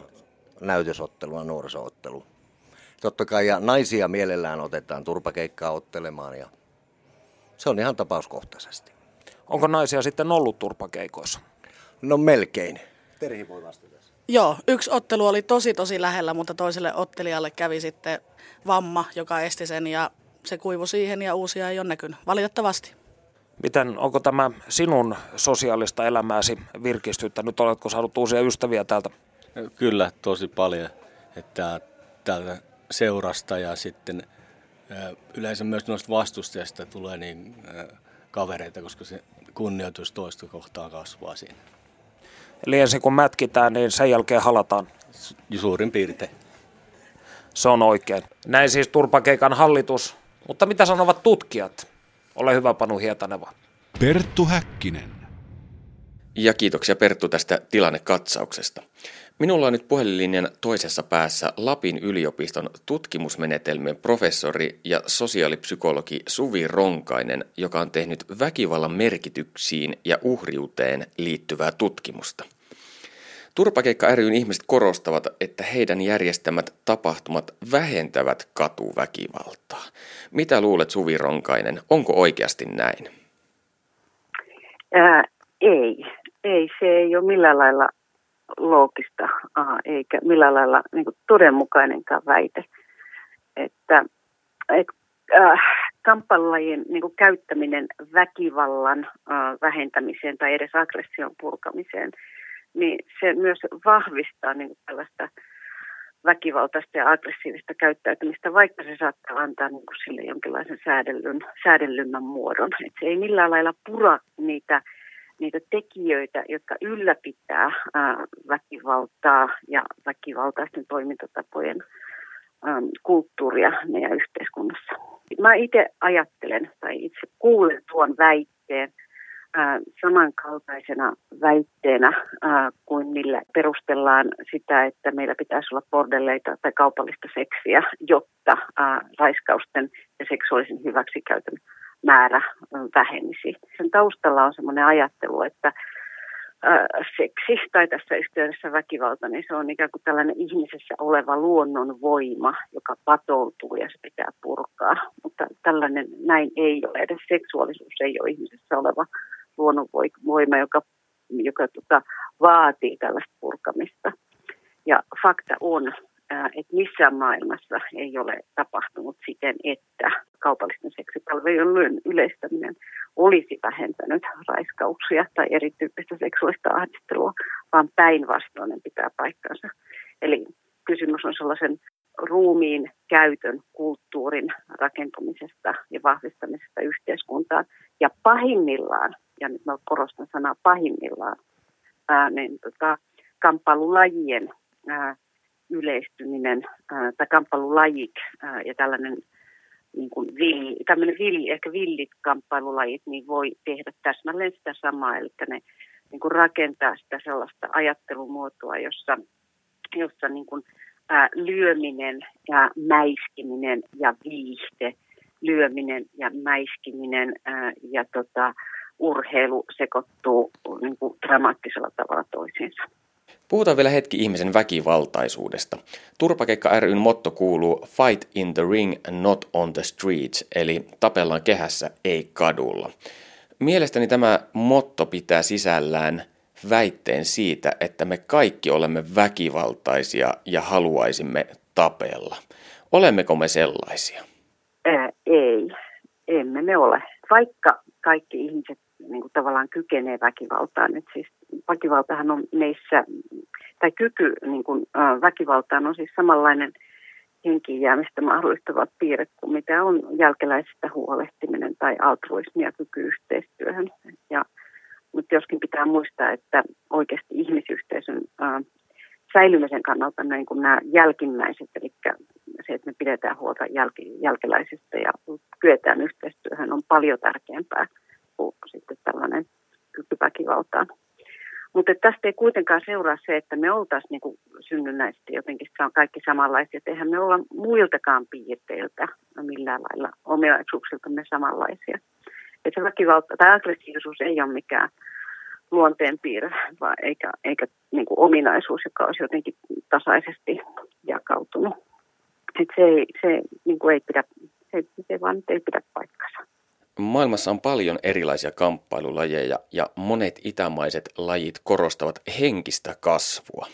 näytösottelu ja nuorisoottelu. Totta kai ja naisia mielellään otetaan turpakeikkaa ottelemaan ja se on ihan tapauskohtaisesti. Onko naisia sitten ollut turpakeikoissa? No melkein. Terhi voi vastata. Joo, yksi ottelu oli tosi tosi lähellä, mutta toiselle ottelijalle kävi sitten vamma, joka esti sen ja se kuivu siihen ja uusia ei ole näkynyt, valitettavasti. Miten, onko tämä sinun sosiaalista elämääsi virkistyttänyt? Oletko saanut uusia ystäviä täältä? Kyllä, tosi paljon. Että täältä seurasta ja sitten yleensä myös noista vastustajista tulee niin kavereita, koska se kunnioitus toista kohtaa kasvaa siinä. Eli ensin kun mätkitään, niin sen jälkeen halataan. Suurin piirtein. Se on oikein. Näin siis Turpakeikan hallitus. Mutta mitä sanovat tutkijat? Ole hyvä Panu Hietaneva. Perttu Häkkinen. Ja kiitoksia Perttu tästä tilannekatsauksesta. Minulla on nyt puhelinlinjan toisessa päässä Lapin yliopiston tutkimusmenetelmien professori ja sosiaalipsykologi Suvi Ronkainen, joka on tehnyt väkivallan merkityksiin ja uhriuteen liittyvää tutkimusta. Turpakeikka ryn ihmiset korostavat, että heidän järjestämät tapahtumat vähentävät katuväkivaltaa. Mitä luulet Suvi Ronkainen, onko oikeasti näin? Ää, ei. Ei, se ei ole millään lailla loogista eikä millään lailla niin kuin todenmukainenkaan väite. Että, et, äh, kamppailulajien niin kuin käyttäminen väkivallan äh, vähentämiseen tai edes aggression purkamiseen, niin se myös vahvistaa niin kuin tällaista väkivaltaista ja aggressiivista käyttäytymistä, vaikka se saattaa antaa niin kuin sille jonkinlaisen säädellyn, säädellymmän muodon. Et se ei millään lailla pura niitä niitä tekijöitä, jotka ylläpitää ää, väkivaltaa ja väkivaltaisten toimintatapojen ää, kulttuuria meidän yhteiskunnassa. Mä itse ajattelen tai itse kuulen tuon väitteen samankaltaisena väitteenä kuin millä perustellaan sitä, että meillä pitäisi olla bordelleita tai kaupallista seksiä, jotta raiskausten ja seksuaalisen hyväksikäytön määrä vähenisi. Sen taustalla on semmoinen ajattelu, että seksi tai tässä yhteydessä väkivalta, niin se on ikään kuin tällainen ihmisessä oleva luonnonvoima, joka patoutuu ja se pitää purkaa. Mutta tällainen näin ei ole, edes seksuaalisuus ei ole ihmisessä oleva luonnonvoima, joka, joka tota, vaatii tällaista purkamista. Ja fakta on, että missään maailmassa ei ole tapahtunut siten, että kaupallisten seksipalvelujen yleistäminen olisi vähentänyt raiskauksia tai erityyppistä seksuaalista ahdistelua, vaan päinvastoinen pitää paikkansa. Eli kysymys on sellaisen ruumiin käytön kulttuurin rakentumisesta ja vahvistamisesta yhteiskuntaan. Ja pahimmillaan, ja nyt mä korostan sanaa pahimmillaan, ää, niin tota, kamppailulajien ää, yleistyminen ää, tai kamppailulajik ää, ja tällainen niin kuin villi, tämmöinen villi, ehkä villit kamppailulajit, niin voi tehdä täsmälleen sitä samaa, eli ne niin kuin rakentaa sitä sellaista ajattelumuotoa, jossa, jossa niin kuin, ää, lyöminen ja mäiskiminen ja viihde, lyöminen ja mäiskiminen ää, ja tota, urheilu sekoittuu niin kuin dramaattisella tavalla toisiinsa. Puhutaan vielä hetki ihmisen väkivaltaisuudesta. Turpakeikka ryn motto kuuluu Fight in the ring, not on the streets, eli tapellaan kehässä, ei kadulla. Mielestäni tämä motto pitää sisällään väitteen siitä, että me kaikki olemme väkivaltaisia ja haluaisimme tapella. Olemmeko me sellaisia? Ää, ei, emme me ole. Vaikka kaikki ihmiset niin kuin tavallaan kykenee väkivaltaan. Et siis väkivaltahan on meissä, tai kyky niin kuin, äh, väkivaltaan on siis samanlainen henkiin jäämistä mahdollistava piirre kuin mitä on jälkeläisistä huolehtiminen tai altruismi ja kyky yhteistyöhön. Ja, mutta joskin pitää muistaa, että oikeasti ihmisyhteisön äh, säilymisen kannalta niin kuin nämä jälkimmäiset, eli se, että me pidetään huolta jälkeläisistä ja kyetään yhteistyöhön, on paljon tärkeämpää kuin sitten tällainen kykyväkivaltaan. Mutta tästä ei kuitenkaan seuraa se, että me oltaisiin niin synnynnäisesti jotenkin kaikki samanlaisia. Eihän me olla muiltakaan piirteiltä millään lailla ominaisuuksiltamme samanlaisia. Että se väkivalta tai aggressiivisuus ei ole mikään luonteenpiirre vaan eikä, eikä niin kuin ominaisuus, joka olisi jotenkin tasaisesti jakautunut. Et se ei, se niin kuin ei pidä, se, se vaan ei pidä paikkansa. Maailmassa on paljon erilaisia kamppailulajeja ja monet itämaiset lajit korostavat henkistä kasvua.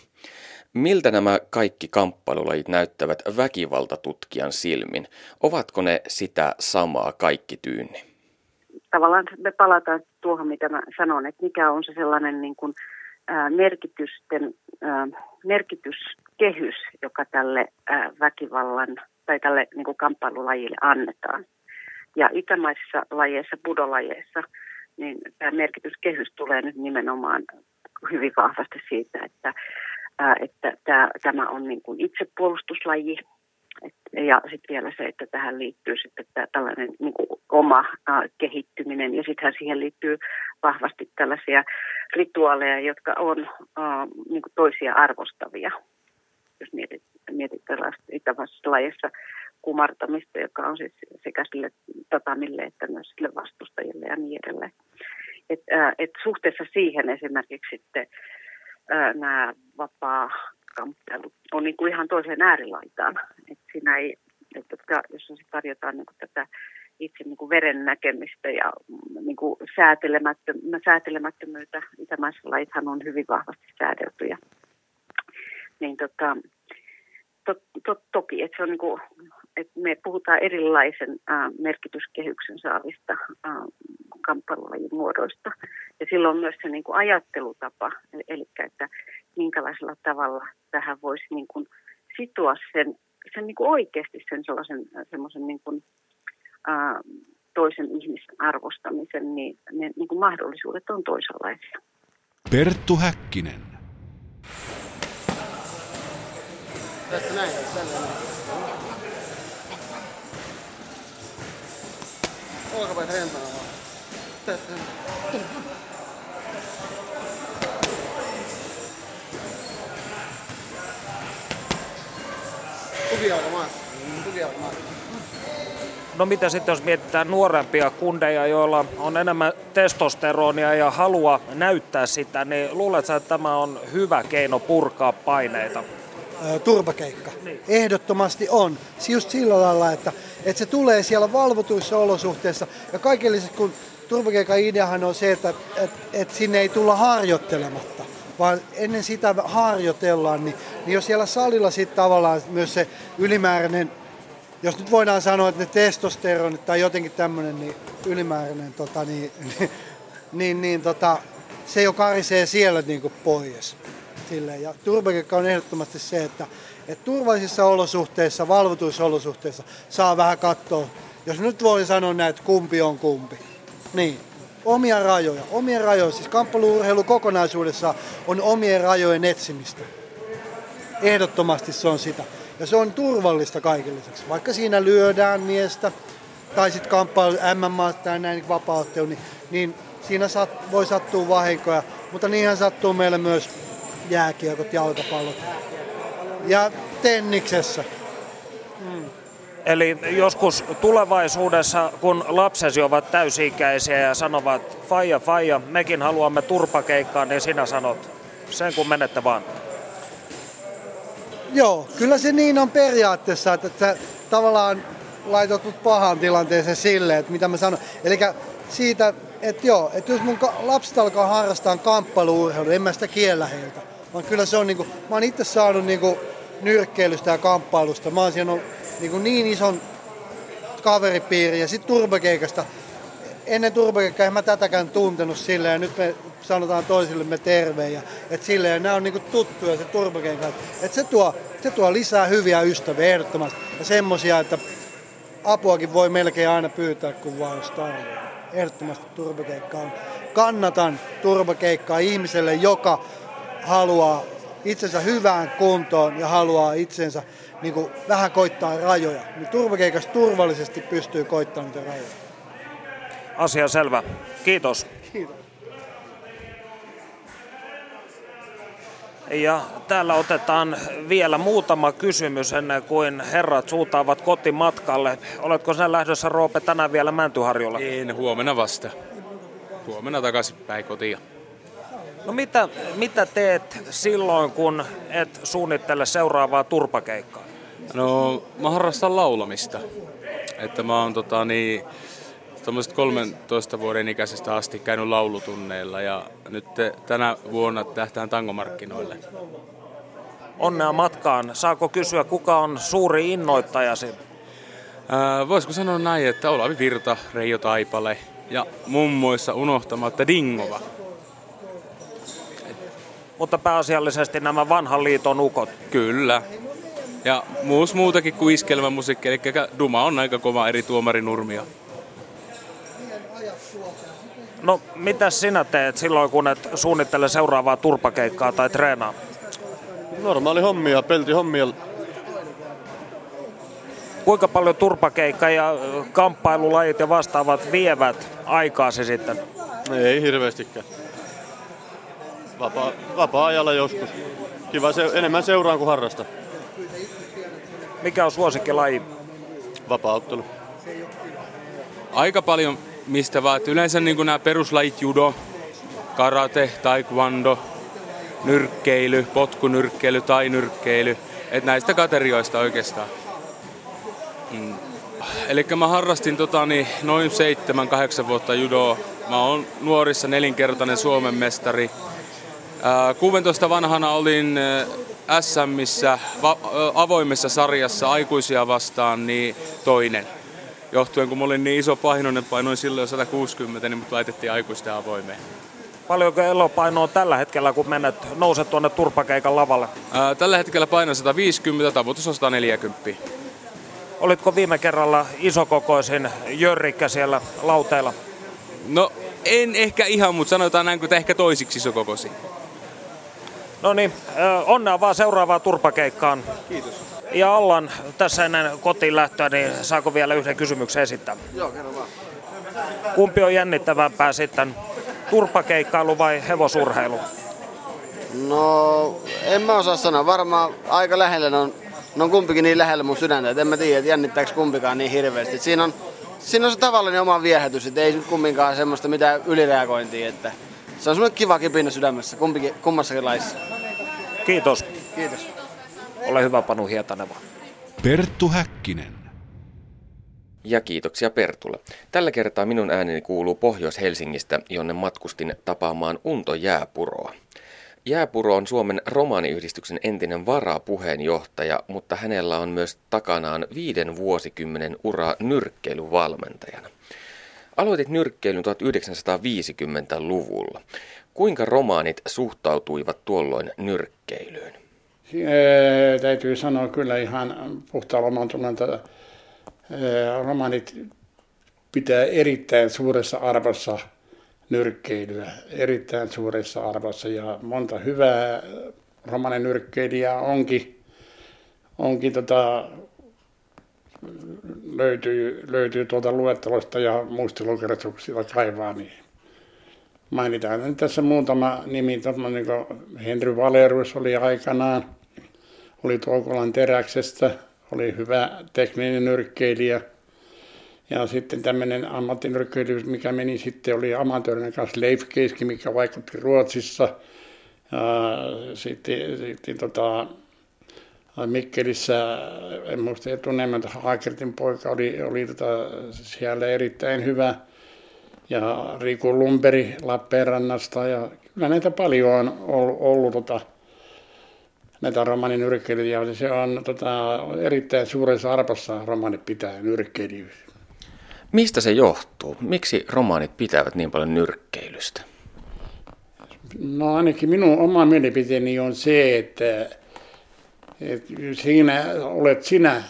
Miltä nämä kaikki kamppailulajit näyttävät väkivaltatutkijan silmin? Ovatko ne sitä samaa kaikki tyynni? Tavallaan me palataan tuohon, mitä mä sanon, että mikä on se sellainen niin kuin, ää, merkitysten, ää, merkityskehys, joka tälle ää, väkivallan tai tälle niin kuin kamppailulajille annetaan. Ja itämaisissa lajeissa, budolajeissa, niin tämä merkityskehys tulee nyt nimenomaan hyvin vahvasti siitä, että, että tämä, tämä on niin kuin itsepuolustuslaji. Ja sitten vielä se, että tähän liittyy sitten tämä tällainen niin kuin oma kehittyminen ja sittenhän siihen liittyy vahvasti tällaisia rituaaleja, jotka on niin kuin toisia arvostavia. Jos mietit, mietit tällaista itämaisessa lajissa kumartamista, joka on siis sekä sille tatamille että myös sille vastustajille ja niin edelleen. Et, ää, et suhteessa siihen esimerkiksi sitten ää, nämä vapaa kamppelut on niin kuin ihan toiseen äärilaitaan. Et siinä ei, että jos tarjotaan niin kuin tätä itse niin kuin veren näkemistä ja niin kuin säätelemättömyyttä, itämaisilla lajithan on hyvin vahvasti säädeltyjä. Niin tota, to, to, toki, että se on niin kuin, että me puhutaan erilaisen äh, merkityskehyksen saavista äh, kamppailulajin muodoista. Ja silloin myös se niin kuin ajattelutapa, eli että minkälaisella tavalla tähän voisi niin kuin sitoa sen, sen niin kuin oikeasti sen sellaisen semmoisen niin kuin, äh, toisen ihmisen arvostamisen, niin ne niin kuin mahdollisuudet on toisenlaisia. Perttu Häkkinen. Tässä näin, tällä näin. Vaan. Tässä. Maassa. Maassa. No mitä sitten, jos mietitään nuorempia kundeja, joilla on enemmän testosteronia ja halua näyttää sitä, niin luuletko, että tämä on hyvä keino purkaa paineita? Turpakeikka. Niin. Ehdottomasti on. Just sillä lailla, että, että se tulee siellä valvotuissa olosuhteissa. Ja lisäksi, kun turvakeikan ideahan on se, että, että, että sinne ei tulla harjoittelematta, vaan ennen sitä harjoitellaan, niin, niin jos siellä salilla sitten tavallaan myös se ylimääräinen, jos nyt voidaan sanoa, että ne testosteronit tai jotenkin tämmöinen niin ylimääräinen, tota, niin, niin, niin, niin tota, se jo karisee siellä niin kuin pois. Silleen. Ja turvakeikka on ehdottomasti se, että, että turvallisissa olosuhteissa, valvotuissa olosuhteissa saa vähän katsoa. Jos nyt voi sanoa näin, että kumpi on kumpi. Niin, omia rajoja. Omia rajoja, siis kamppailuurheilu kokonaisuudessa on omien rajojen etsimistä. Ehdottomasti se on sitä. Ja se on turvallista kaikille lisäksi. Vaikka siinä lyödään miestä, tai sitten kamppailu MMA tai näin vapauttelu, niin, niin siinä sat, voi sattua vahinkoja. Mutta niinhän sattuu meille myös jääkiekot, jalkapallot ja tenniksessä. Mm. Eli joskus tulevaisuudessa, kun lapsesi ovat täysi-ikäisiä ja sanovat, faija, faija, mekin haluamme turpakeikkaa, niin sinä sanot, sen kun menette vaan. Joo, kyllä se niin on periaatteessa, että sä tavallaan laitat mut pahaan tilanteeseen silleen, että mitä mä sanon. Eli siitä, että joo, että jos mun lapset alkaa harrastaa kamppailuurheilua, en mä sitä kiellä heiltä. Vaan kyllä se on niinku, mä oon itse saanut niinku nyrkkeilystä ja kamppailusta. Mä oon siellä niin, niin ison kaveripiiri ja sitten turbakeikasta. Ennen turbakeikkaa en mä tätäkään tuntenut silleen ja nyt me sanotaan toisillemme terve ja et silleen nämä on niinku tuttuja se turbakeikka. Et se tuo, se tuo lisää hyviä ystäviä ehdottomasti ja semmosia, että apuakin voi melkein aina pyytää, kun vaan tarvitsee. Ehdottomasti turbakeikka on. Kannatan turbakeikkaa ihmiselle, joka haluaa itsensä hyvään kuntoon ja haluaa itsensä niin kuin vähän koittaa rajoja. Niin turvakeikassa turvallisesti pystyy koittamaan niitä rajoja. Asia selvä. Kiitos. Kiitos. Ja täällä otetaan vielä muutama kysymys ennen kuin herrat suutaavat kotimatkalle. Oletko sinä lähdössä Roope tänään vielä Mäntyharjulla? En, huomenna vasta. Huomenna takaisin päin kotiin. No mitä, mitä teet silloin, kun et suunnittele seuraavaa turpakeikkaa? No mä harrastan laulamista. Että mä oon tota, niin, 13 vuoden ikäisestä asti käynyt laulutunneilla ja nyt tänä vuonna tähtään tangomarkkinoille. Onnea matkaan. Saako kysyä, kuka on suuri innoittajasi? Ää, voisiko sanoa näin, että Olavi Virta, Reijo Taipale ja mummoissa unohtamatta Dingova mutta pääasiallisesti nämä vanhan liiton ukot. Kyllä. Ja muus muutakin kuin iskelmämusiikki, eli Duma on aika kova eri tuomarinurmia. No, mitä sinä teet silloin, kun et suunnittele seuraavaa turpakeikkaa tai treenaa? Normaali hommia, peltihommia. Kuinka paljon turpakeikka ja kamppailulajit ja vastaavat vievät aikaasi sitten? Ei hirveästikään. Vapaa, vapaa-ajalla joskus. Kiva se, enemmän seuraan kuin harrasta. Mikä on suosikkilaji? Vapauttelu. Aika paljon mistä vaan. Yleensä niin nämä peruslajit judo, karate, taekwondo, nyrkkeily, potkunyrkkeily tai nyrkkeily. Että näistä kategorioista oikeastaan. Mm. Eli mä harrastin tota, niin, noin 7-8 vuotta judoa. Mä oon nuorissa nelinkertainen Suomen mestari. 16 vanhana olin SMissä avoimessa sarjassa aikuisia vastaan niin toinen. Johtuen kun mä olin niin iso painoinen, painoin silloin jo 160, niin mut laitettiin aikuisten avoimeen. Paljonko elopainoa tällä hetkellä, kun menet, nouset tuonne turpakeikan lavalle? Ää, tällä hetkellä paino 150, tavoitus on 140. Olitko viime kerralla isokokoisin jörrikkä siellä lauteilla? No en ehkä ihan, mutta sanotaan näin, että ehkä toisiksi isokokoisin. No niin, onnea vaan seuraavaan turpakeikkaan. Kiitos. Ja Allan, tässä ennen kotiin lähtöä, niin saako vielä yhden kysymyksen esittää? Joo, kerro vaan. Kumpi on jännittävämpää sitten, turpakeikkailu vai hevosurheilu? No, en mä osaa sanoa. Varmaan aika lähellä ne on, ne on kumpikin niin lähellä mun sydäntä, että en mä tiedä, että jännittääkö kumpikaan niin hirveästi. siinä on, siinä on se tavallinen oma viehätys, että ei nyt kumminkaan semmoista mitään ylireagointia, että se on semmoinen kiva kipinä sydämessä, kumpikin, kummassakin laissa. Kiitos. Kiitos. Ole hyvä Panu Hietaneva. Perttu Häkkinen. Ja kiitoksia Pertulle. Tällä kertaa minun ääneni kuuluu Pohjois-Helsingistä, jonne matkustin tapaamaan Unto Jääpuroa. Jääpuro on Suomen romaaniyhdistyksen entinen varapuheenjohtaja, mutta hänellä on myös takanaan viiden vuosikymmenen ura nyrkkeilyvalmentajana. Aloitit nyrkkeilyn 1950-luvulla. Kuinka romaanit suhtautuivat tuolloin nyrkkeilyyn? täytyy sanoa kyllä ihan puhtaalla omantunnelta. Romaanit pitää erittäin suuressa arvossa nyrkkeilyä, erittäin suuressa arvossa ja monta hyvää romanen nyrkkeilijää onkin, onkin tota, löytyy, löytyy tuolta luettelosta ja muistilukirjoituksilla kaivaa, niin mainitaan nyt tässä muutama nimi, niin kuin Henry Valerus oli aikanaan, oli Tuokolan teräksestä, oli hyvä tekninen nyrkkeilijä. Ja sitten tämmöinen ammattinyrkkeily, mikä meni sitten, oli amatöörinen kanssa Leif Keiski, mikä vaikutti Ruotsissa. Ja sitten, sitten tota, Mikkelissä, en muista etunemen, mutta Haakertin poika oli, oli tota, siellä erittäin hyvä. Ja Riku Lumberi Lappeenrannasta ja kyllä näitä paljon on ollut, ollut tota, näitä romanin nyrkkeilijöitä. Se on tota, erittäin suuressa arvossa romanit pitää nyrkkeilijöitä. Mistä se johtuu? Miksi romaanit pitävät niin paljon nyrkkeilystä? No ainakin minun oma mielipiteeni on se, että, että siinä olet sinä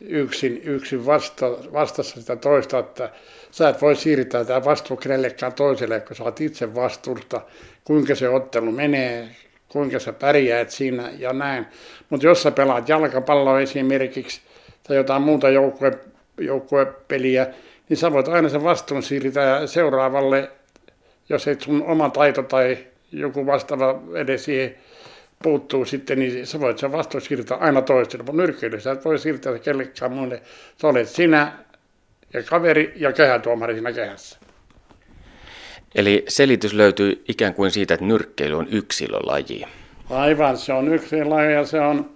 yksin, yksin vasta, vastassa sitä toista, että sä et voi siirtää tämä vastuu kenellekään toiselle, kun sä oot itse vastuusta, kuinka se ottelu menee, kuinka sä pärjäät siinä ja näin. Mutta jos sä pelaat jalkapalloa esimerkiksi tai jotain muuta joukkue, joukkuepeliä, niin sä voit aina sen vastuun siirtää seuraavalle, jos et sun oma taito tai joku vastaava edes siihen puuttuu sitten, niin sä voit sen vastuun siirtää aina toiselle. Mutta nyrkkeilyssä et voi siirtää kellekään muille. Sä olet sinä ja kaveri ja kehätuomari siinä kehässä. Eli selitys löytyy ikään kuin siitä, että nyrkkeily on yksilölaji. Aivan, se on yksilölaji ja se on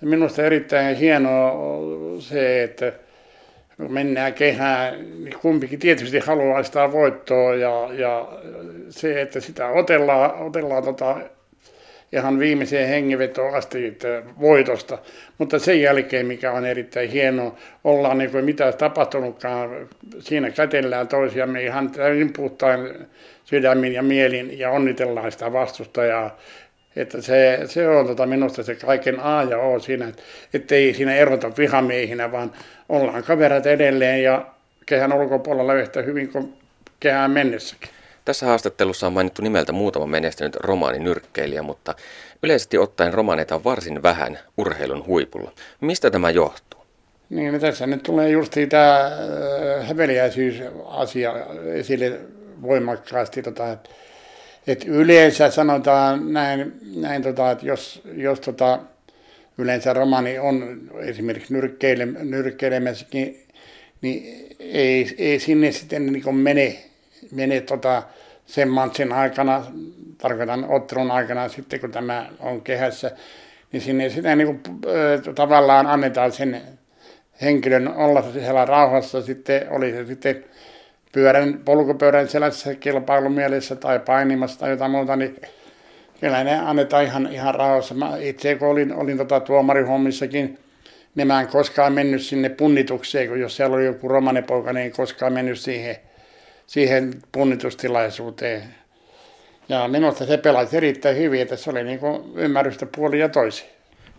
minusta erittäin hienoa se, että kun mennään kehään, niin kumpikin tietysti haluaa sitä voittoa ja, ja se, että sitä otellaan, otellaan tota ihan viimeiseen hengenvetoon asti voitosta. Mutta sen jälkeen, mikä on erittäin hieno, ollaan niin kuin mitä tapahtunutkaan, siinä kätellään toisiamme ihan täysin puhtain sydämin ja mielin ja onnitellaan sitä vastustajaa. Että se, se on tota minusta se kaiken A ja O siinä, että ei siinä erota vihamiehinä, vaan ollaan kaverat edelleen ja kehän ulkopuolella yhtä hyvin kuin kehään mennessäkin. Tässä haastattelussa on mainittu nimeltä muutama menestynyt romaaninyrkkeilijä, mutta yleisesti ottaen romaaneita on varsin vähän urheilun huipulla. Mistä tämä johtuu? Niin, no tässä nyt tulee just tämä äh, häveliäisyysasia esille voimakkaasti, tota, että et yleensä sanotaan näin, näin tota, että jos, jos tota, yleensä romani on esimerkiksi nyrkkeile, nyrkkeilemässäkin, niin ei, ei sinne sitten niin mene, mene tota, sen matsin aikana, tarkoitan ottelun aikana sitten kun tämä on kehässä, niin sinne sitä niin kuin, tavallaan annetaan sen henkilön olla siellä rauhassa sitten, oli se sitten pyörän, polkupyörän selässä kilpailumielessä tai painimassa tai jotain muuta, niin kyllä ne annetaan ihan, ihan rauhassa. Mä itse kun olin, olin tota tuomarihommissakin, niin mä en koskaan mennyt sinne punnitukseen, kun jos siellä oli joku romanipoika, niin en koskaan mennyt siihen, siihen punnitustilaisuuteen. Ja minusta se pelasi erittäin hyvin, että se oli niin kuin ymmärrystä puoli ja toisi.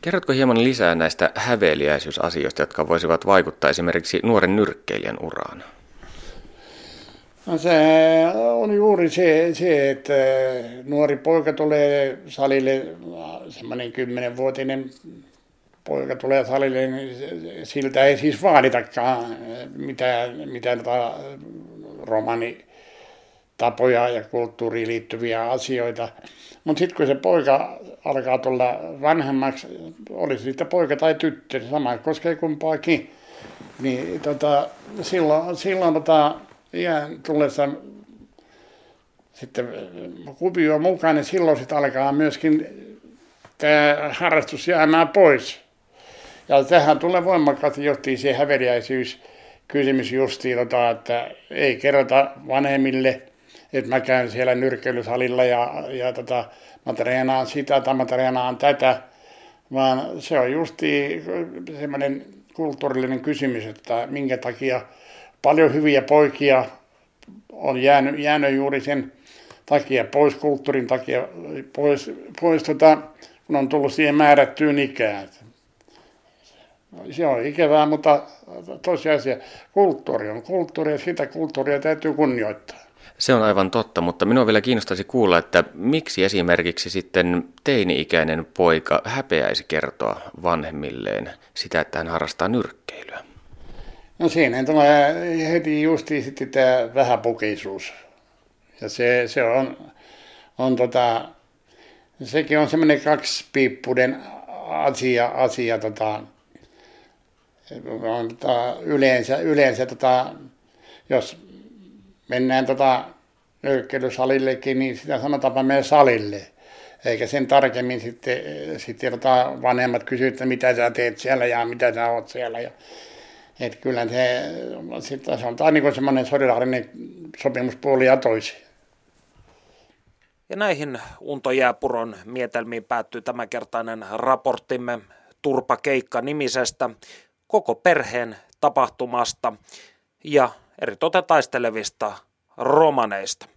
Kerrotko hieman lisää näistä häveliäisyysasioista, jotka voisivat vaikuttaa esimerkiksi nuoren nyrkkeilijän uraan? No se on juuri se, se, että nuori poika tulee salille, semmoinen kymmenenvuotinen poika tulee salille, niin siltä ei siis vaaditakaan mitään, mitään tota romani tapoja ja kulttuuriin liittyviä asioita. Mutta sitten kun se poika alkaa tulla vanhemmaksi, olisi sitten poika tai tyttö, sama koskee kumpaakin, niin tota, silloin, silloin tota, iän tullessa sitten kuvio mukaan, niin silloin sitten alkaa myöskin tämä harrastus jäämään pois. Ja tähän tulee voimakkaasti johtiin se häveliäisyys kysymys justiin, tota, että ei kerrota vanhemmille, että mä käyn siellä nyrkkeilysalilla ja, ja tota, mä treenaan sitä tai mä treenaan tätä, vaan se on justi semmoinen kulttuurillinen kysymys, että minkä takia paljon hyviä poikia on jäänyt, jäänyt juuri sen takia, pois kulttuurin takia, pois, pois tota, kun on tullut siihen määrättyyn ikään. Se on ikävää, mutta tosiasia, kulttuuri on kulttuuri ja sitä kulttuuria täytyy kunnioittaa. Se on aivan totta, mutta minua vielä kiinnostaisi kuulla, että miksi esimerkiksi sitten teini-ikäinen poika häpeäisi kertoa vanhemmilleen sitä, että hän harrastaa nyrkkeilyä? No siinä tulee heti justi sitten tämä vähäpukisuus. Ja se, se on, on tota, sekin on semmoinen kaksipiippunen asia, asia tota, on, tota, yleensä, yleensä tota, jos mennään tota, nyrkkeilysalillekin, niin sitä sanotaanpa meidän salille. Eikä sen tarkemmin sitten, sitten tota, vanhemmat kysyvät, että mitä sä teet siellä ja mitä sä oot siellä. Ja, et kyllä se, sitten se on taas niin semmoinen solidaarinen sopimuspuoli ja toisi. Ja näihin Unto Jääpuron mietelmiin päättyy tämänkertainen raporttimme Turpakeikka nimisestä koko perheen tapahtumasta ja eritoten taistelevista romaneista.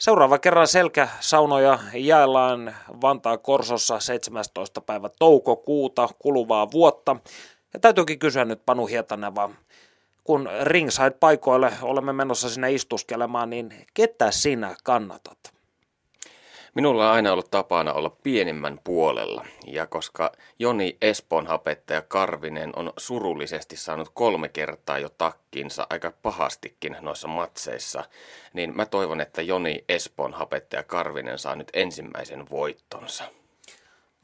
Seuraava kerran selkäsaunoja jaellaan Vantaa Korsossa 17. päivä toukokuuta kuluvaa vuotta. Ja täytyykin kysyä nyt Panu Hietaneva, kun ringside-paikoille olemme menossa sinne istuskelemaan, niin ketä sinä kannatat? Minulla on aina ollut tapana olla pienimmän puolella, ja koska Joni Esponhapettaja Karvinen on surullisesti saanut kolme kertaa jo takkinsa aika pahastikin noissa matseissa, niin mä toivon, että Joni Esponhapettaja Karvinen saa nyt ensimmäisen voittonsa.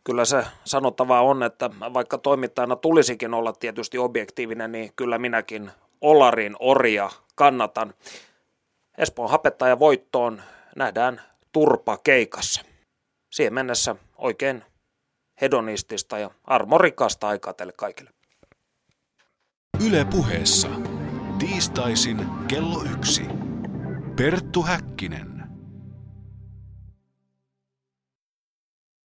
Kyllä se sanottavaa on, että vaikka toimittajana tulisikin olla tietysti objektiivinen, niin kyllä minäkin Olarin orja kannatan. Espoon hapettaja voittoon nähdään turpa keikassa. Siihen mennessä oikein hedonistista ja armorikasta aikaa teille kaikille. Yle puheessa. Tiistaisin kello yksi. Perttu Häkkinen.